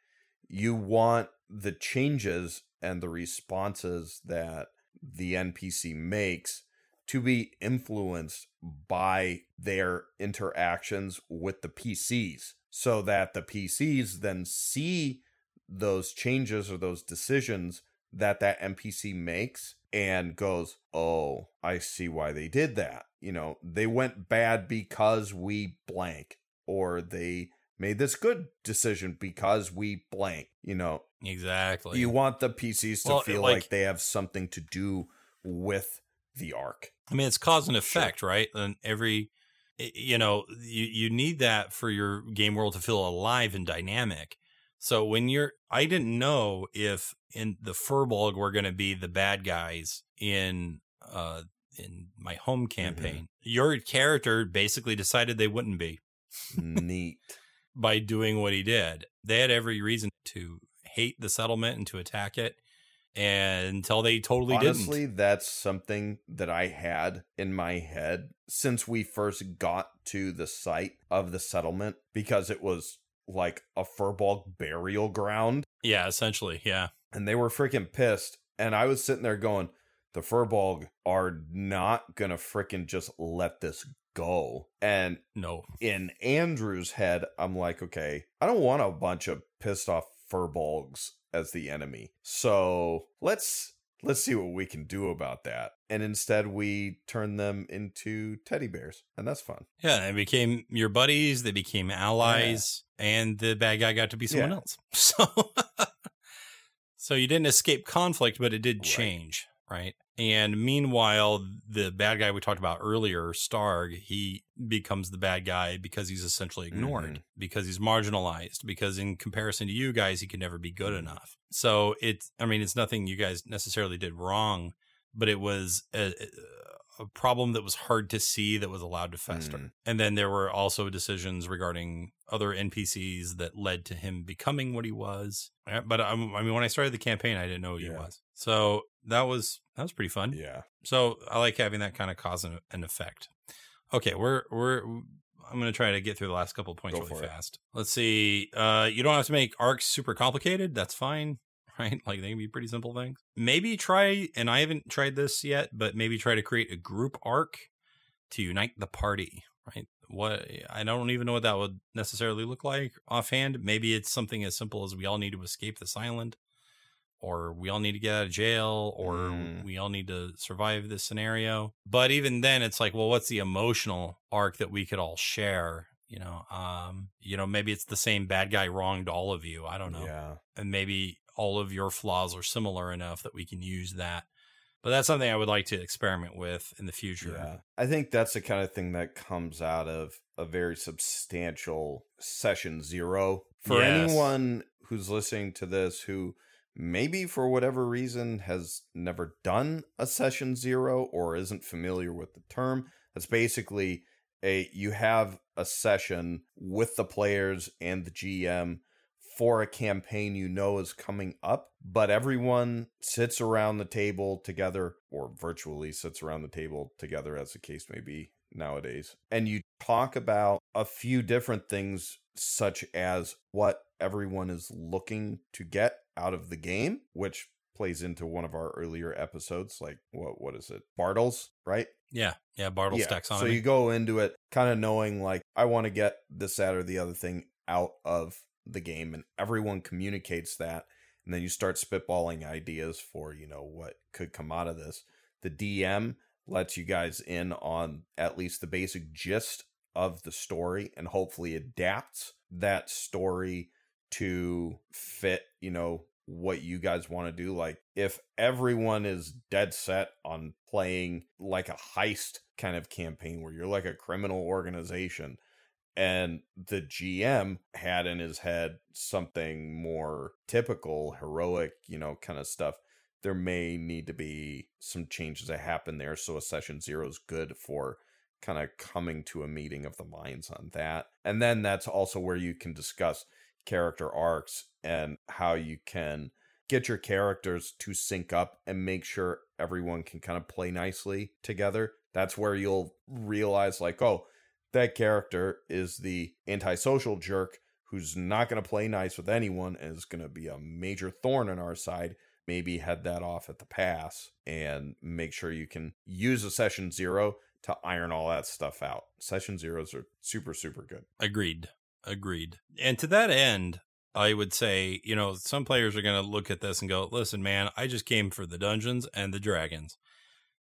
You want the changes and the responses that the NPC makes to be influenced by their interactions with the PCs so that the PCs then see those changes or those decisions that that NPC makes and goes, "Oh, I see why they did that." You know, they went bad because we blank or they made this good decision because we blank. You know, exactly. you want the PCs to Well, feel like- like they have something to do with the arc. I mean, it's cause and effect, right? And every, you know, you, you need that for your game world to feel alive and dynamic. So when you're, I didn't know if in the Furbolg were going to be the bad guys in, uh, in my home campaign. Your character basically decided they wouldn't be Neat. By doing what he did. They had every reason to hate the settlement and to attack it. And until they totally Honestly, didn't. Honestly, that's something that I had in my head since we first got to the site of the settlement because it was like a Furbolg burial ground. Yeah, essentially, yeah. And they were freaking pissed. And I was sitting there going, the Furbolg are not gonna freaking just let this go. And no, in Andrew's head, I'm like, okay, I don't want a bunch of pissed off Furbolgs as the enemy. So let's let's see what we can do about that. And instead, we turn them into teddy bears, and that's fun. Yeah, they became your buddies. They became allies, yeah. and the bad guy got to be someone yeah. else. So, so you didn't escape conflict, but it did right. change, right? And meanwhile, the bad guy we talked about earlier, Starg, he becomes the bad guy because he's essentially ignored, mm-hmm. because he's marginalized, because in comparison to you guys, he can never be good mm-hmm. enough. So it's, I mean, it's nothing you guys necessarily did wrong, but it was a, a problem that was hard to see that was allowed to fester. Mm. And then there were also decisions regarding other NPCs that led to him becoming what he was. But um, I mean, when I started the campaign, I didn't know who yeah. he was. So that was that was pretty fun. Yeah. So I like having that kind of cause and effect. Okay, we're we're I'm going to try to get through the last couple of points Go really fast. It. Let's see. Uh, you don't have to make arcs super complicated. That's fine, right? Like they can be pretty simple things. Maybe try, and I haven't tried this yet, but maybe try to create a group arc to unite the party, right? What I don't even know what that would necessarily look like offhand. Maybe it's something as simple as we all need to escape this island or we all need to get out of jail or mm. we all need to survive this scenario. But even then it's like well what's the emotional arc that we could all share you know? Um you know maybe it's the same bad guy wronged all of you i don't know. Yeah. And maybe all of your flaws are similar enough that we can use that. But that's something i would like to experiment with in the future. Yeah. I think that's the kind of thing that comes out of a very substantial session zero. For yes. anyone who's listening to this who maybe for whatever reason has never done a session zero or isn't familiar with the term. That's basically a you have a session with the players and the gm for a campaign you know is coming up but everyone sits around the table together or virtually sits around the table together as the case may be nowadays and you talk about a few different things such as what everyone is looking to get out of the game, which plays into one of our earlier episodes. Like what what is it? Bartle's, right? Yeah, yeah, Bartle's yeah. taxonomy. So you go into it kind of knowing like I want to get this, that, or the other thing out of the game, and everyone communicates that, and then you start spitballing ideas for you know what could come out of this. The DM lets you guys in on at least the basic gist of the story and hopefully adapts that story to fit, you know, what you guys want to do. Like, if everyone is dead set on playing like a heist kind of campaign where you're like a criminal organization, and the GM had in his head something more typical, heroic, you know, kind of stuff, there may need to be some changes that happen there. So a session zero is good for kind of coming to a meeting of the minds on that. And then that's also where you can discuss character arcs and how you can get your characters to sync up and make sure everyone can kind of play nicely together. That's where you'll realize, like, oh, that character is the antisocial jerk who's not going to play nice with anyone and is going to be a major thorn in our side. Maybe head that off at the pass and make sure you can use a session zero to iron all that stuff out. Session zeros are super, super good. Agreed. Agreed. And to that end, I would say, you know, some players are going to look at this and go, "Listen, man, I just came for the dungeons and the dragons,"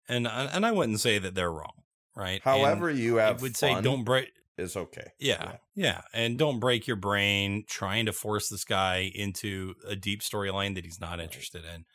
and and I wouldn't say that they're wrong, right? However, and you have I would say don't break is okay. Yeah, yeah, yeah, and don't break your brain trying to force this guy into a deep storyline that he's not interested in,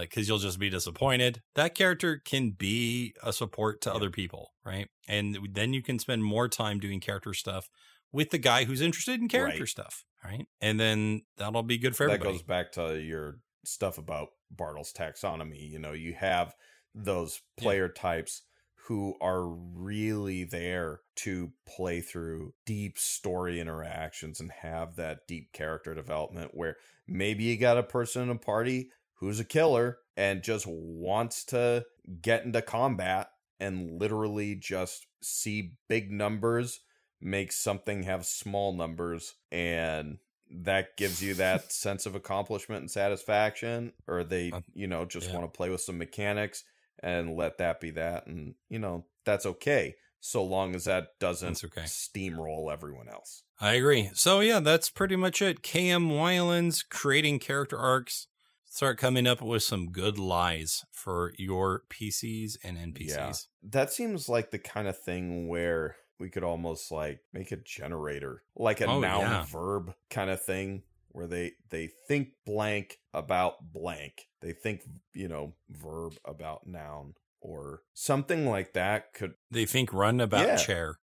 because uh, you'll just be disappointed. That character can be a support to yeah. other people, right? And then you can spend more time doing character stuff with the guy who's interested in character right. stuff, right? And then that'll be good for everybody. That goes back to your stuff about Bartle's taxonomy. You know, you have those player yeah. types who are really there to play through deep story interactions and have that deep character development where maybe you got a person in a party who's a killer and just wants to get into combat and literally just see big numbers makes something have small numbers and that gives you that sense of accomplishment and satisfaction or they Uh, you know just yeah. want to play with some mechanics and let that be that and you know that's okay so long as that doesn't okay. steamroll everyone else I agree. So yeah, that's pretty much it. KM Weiland's creating character arcs. Start coming up with some good lies for your PCs and NPCs. Yeah. that seems like the kind of thing where we could almost like make a generator like a Oh, noun yeah. verb kind of thing where they they think blank about blank they think you know verb about noun or something like that could They think run about Yeah. chair.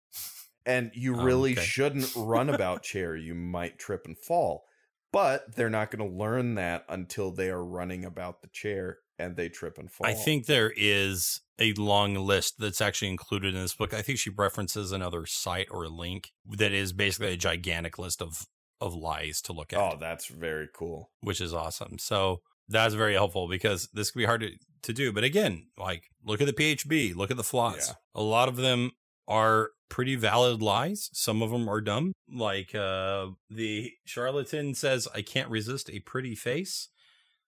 and you Oh, really okay. shouldn't run about chair you might trip and fall but they're not going to learn that until they are running about the chair and they trip and fall I think there is a long list that's actually included in this book. I think she references another site or a link that is basically a gigantic list of of lies to look at, oh that's very cool which is awesome. So that's very helpful because this could be hard to, to do. But again, like look at the PHB, look at the flaws. Yeah. A lot of them are pretty valid lies. Some of them are dumb. Like uh the charlatan says, I can't resist a pretty face.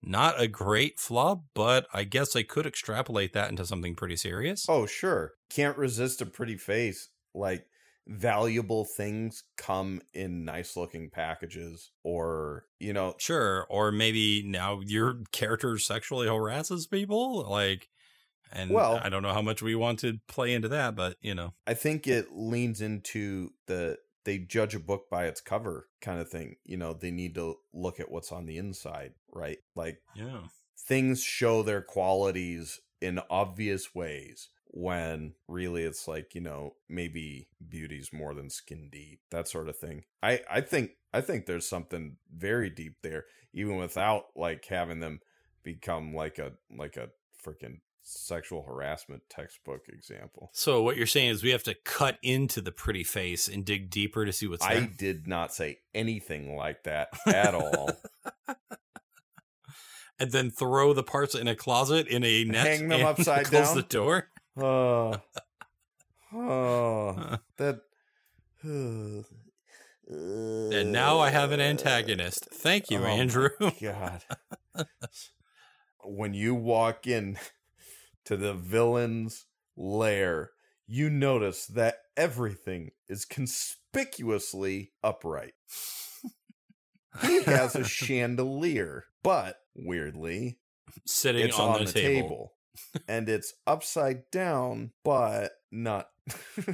Not a great flaw, but I guess I could extrapolate that into something pretty serious. Oh, sure. Can't resist a pretty face. Like valuable things come in nice looking packages or, you know, Sure. Or maybe now your character sexually harasses people. Like, and Well- I don't know how much we want to play into that, but you know, I think it leans into the they judge a book by its cover kind of thing. You know, they need to look at what's on the inside, right? Like yeah. things show their qualities in obvious ways when really it's like you know maybe beauty's more than skin deep that sort of thing i i think i think there's something very deep there even without like having them become like a like a freaking sexual harassment textbook example So what you're saying is we have to cut into the pretty face and dig deeper to see what's i there. did not say anything like that at all and then throw the parts in a closet in a net Hang them and upside close down? the door. oh oh that And now I have an antagonist. Thank you, Oh Andrew. God. when you walk in to the villain's lair, you notice that everything is conspicuously upright. He has a chandelier, but weirdly, Sitting it's on, on, the, the, table. table. and it's upside down, but not.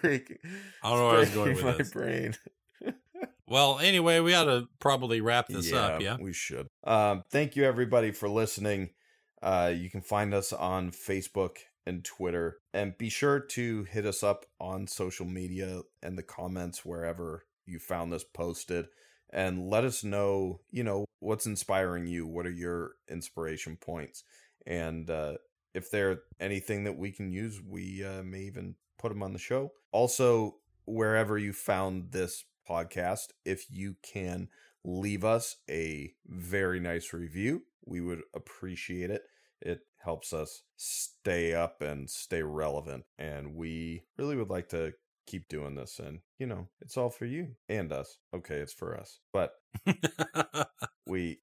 breaking. I don't know where I was going with my this. brain. Well, anyway, we ought to probably wrap this up. Yeah. we should. Um, thank you everybody for listening. Uh, you can find us on Facebook and Twitter, and be sure to hit us up on social media and the comments wherever you found this posted, and let us know. You know what's inspiring you. What are your inspiration points? And uh, if there's anything that we can use, we uh, may even put them on the show. Also, wherever you found this podcast, if you can leave us a very nice review, we would appreciate it. It helps us stay up and stay relevant. And we really would like to keep doing this. And, you know, it's all for you and us. Okay, it's for us. But we,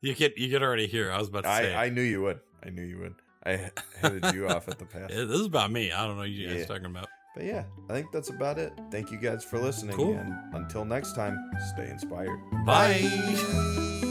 you get you get already here. I was about to say I, I knew you would. I knew you would. I headed you off at the pass. This is about me. I don't know what you guys Yeah. talking about. But yeah, I think that's about it. Thank you guys for listening. Cool. And until next time, stay inspired. Bye.